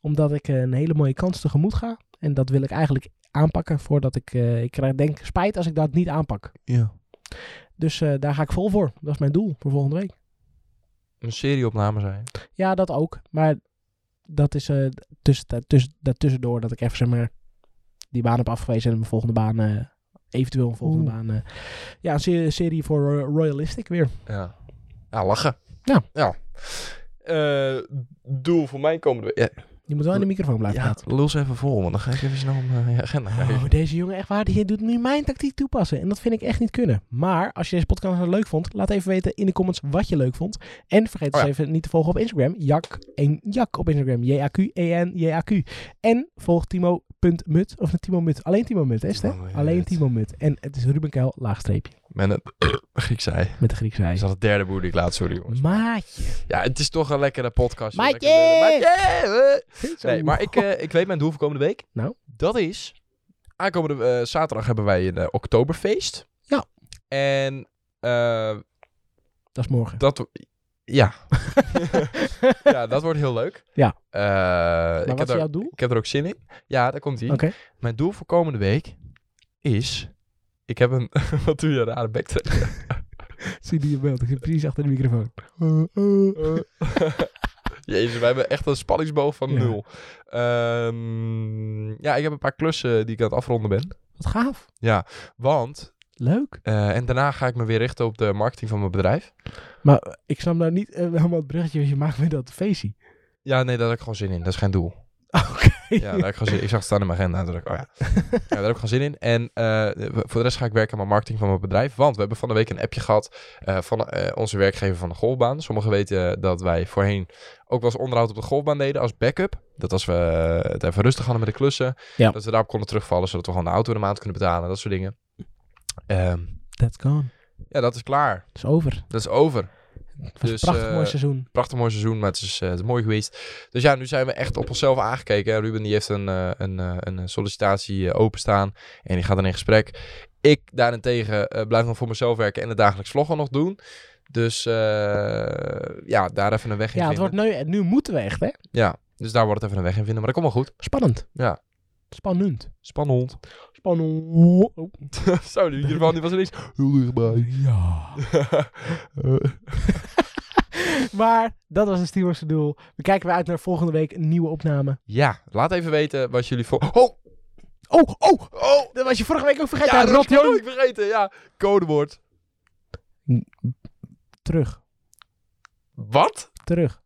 Omdat ik een hele mooie kans tegemoet ga. En dat wil ik eigenlijk aanpakken voordat ik... ik krijg denk spijt als ik dat niet aanpak. Ja. Dus daar ga ik vol voor. Dat is mijn doel voor volgende week. Een serieopname zijn. Ja, dat ook. Maar dat is eh tussen, tussen, daartussendoor dat ik even zeg maar die baan heb afgewezen en mijn volgende baan, eventueel een volgende Oeh. baan. eh, ja, een serie, serie voor Ro- Royalistic weer. Ja. Ja, lachen. Ja. Ja. Eh, doel voor mijn komende week. Ja, Je moet wel in de microfoon blijven ja praten. lul ze even vol, want dan ga ik even snel mijn eh, agenda kijken. Oh, deze jongen echt waar, die doet nu mijn tactiek toepassen. En dat vind ik echt niet kunnen. Maar als je deze podcast nou leuk vond, laat even weten in de comments wat je leuk vond. En vergeet Oh dus even niet te volgen op Instagram. Jak en Jak op Instagram. J-A-Q-E-N-J-A-Q. En volg Timo.mut. Of een Timo Mut. Alleen Timo Mut, hè? is het, hè? Alleen Timo Mut. En het is Ruben Kuil, laagstreepje. Met een Griekse ei. Met de Griekse Dat ei. is al de derde boer die ik laat, sorry jongens. Maatje. Ja, het is toch een lekkere podcast. Maatje! Maatje! Nee, maar ik, eh, ik weet mijn doel voor komende week. Nou? Dat is... Aankomende eh, zaterdag hebben wij een eh, Oktoberfeest. Ja. En Dat is morgen. dat... Ja. ja, dat wordt heel leuk. Ja. Eh, Maar ik, wat heb is er, jouw doel? ik heb er ook zin in. Ja, daar komt ie. Oké. Mijn doel voor komende week is... Ik heb een... wat doe je? Een rare bek. Zie die je beeld. Ik zit precies achter de microfoon. Jezus, wij hebben echt een spanningsboog van Ja. nul. Ehm, ja, ik heb een paar klussen die ik aan het afronden ben. Wat gaaf. Want, Leuk. eh, en daarna ga ik me weer richten op de marketing van mijn bedrijf. Maar ik snap nou niet eh, helemaal het bruggetje wat je maakt met dat feestje. Ja, nee, daar heb ik gewoon zin in. Dat is geen doel. Oké. Ja, daar heb ik gewoon zin in. Ik zag het staan in mijn agenda. dacht ik, oh ja. ja, daar heb ik gewoon zin in. En eh, voor de rest ga ik werken aan mijn marketing van mijn bedrijf. Want we hebben van de week een appje gehad eh, van onze werkgever van de golfbaan. Sommigen weten dat wij voorheen ook wel eens onderhoud op de golfbaan deden als backup. Dat als we het even rustig hadden met de klussen. Ja. Dat we daarop konden terugvallen, zodat we gewoon de auto de maand kunnen betalen. Dat soort dingen. Ehm, That's gone. ja, dat is klaar. Het is over. Dat is over. Het was Dus, een prachtig eh, mooi seizoen. Prachtig mooi seizoen, maar het is, eh, het is mooi geweest. Dus ja, nu zijn we echt op onszelf aangekeken. En Ruben die heeft een, eh, een, eh, een sollicitatie eh, openstaan. En die gaat dan in gesprek. Ik daarentegen eh, blijf nog voor mezelf werken en de dagelijks vloggen nog doen. Dus eh, ja, daar even een weg in Ja, het vinden. wordt nu, nu moeten we echt, hè? Ja, dus daar wordt het even een weg in vinden. Maar dat komt wel goed. Spannend. Ja. Spannend. Spannend. Spannend. Oh. Zo, die microfoon die was ineens heel dichtbij. Ja. Eh, Maar dat was het Steelers doel. We kijken weer uit naar volgende week een nieuwe opname. ja, laat even weten wat jullie voor... Oh, Oh, oh! oh! Dat was je vorige week ook vergeten. Ja, dat was ik vergeten. Ja, codewoord. Terug. Wat? Terug.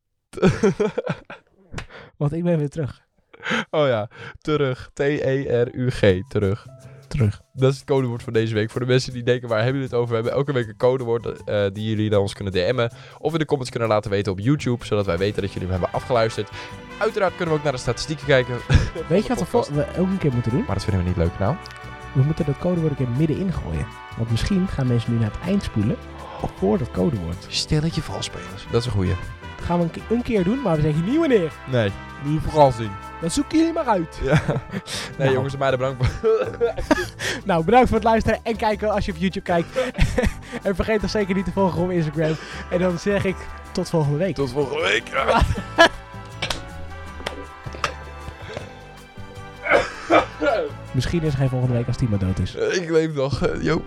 Want ik ben weer terug. Oh ja, terug. T-E-R-U-G, terug. Terug. Dat is het codewoord voor deze week. Voor de mensen die denken, waar hebben jullie het over? We hebben elke week een codewoord eh, die jullie naar ons kunnen DM'en. Of in de comments kunnen laten weten op YouTube, zodat wij weten dat jullie hem hebben afgeluisterd. Uiteraard kunnen we ook naar de statistieken kijken. Weet je wat we, vol- we ook een keer moeten doen? Maar dat vinden we niet leuk nou. We moeten dat codewoord een keer middenin gooien. Want misschien gaan mensen nu naar het eind spoelen voor dat codewoord. Stelletje valspelers. Dat is een goeie. Gaan we een, een keer doen, maar we zeggen niet wanneer. Nee, je vooral zien. Dat zoeken jullie maar uit. Ja. Nee, Nou. jongens en meiden, bedankt voor... Nou, bedankt voor het luisteren en kijken als je op YouTube kijkt. en vergeet ons zeker niet te volgen op Instagram. En dan zeg ik tot volgende week. Tot volgende week. Misschien is er geen volgende week als Timo dood is. Ik leef nog. Jo.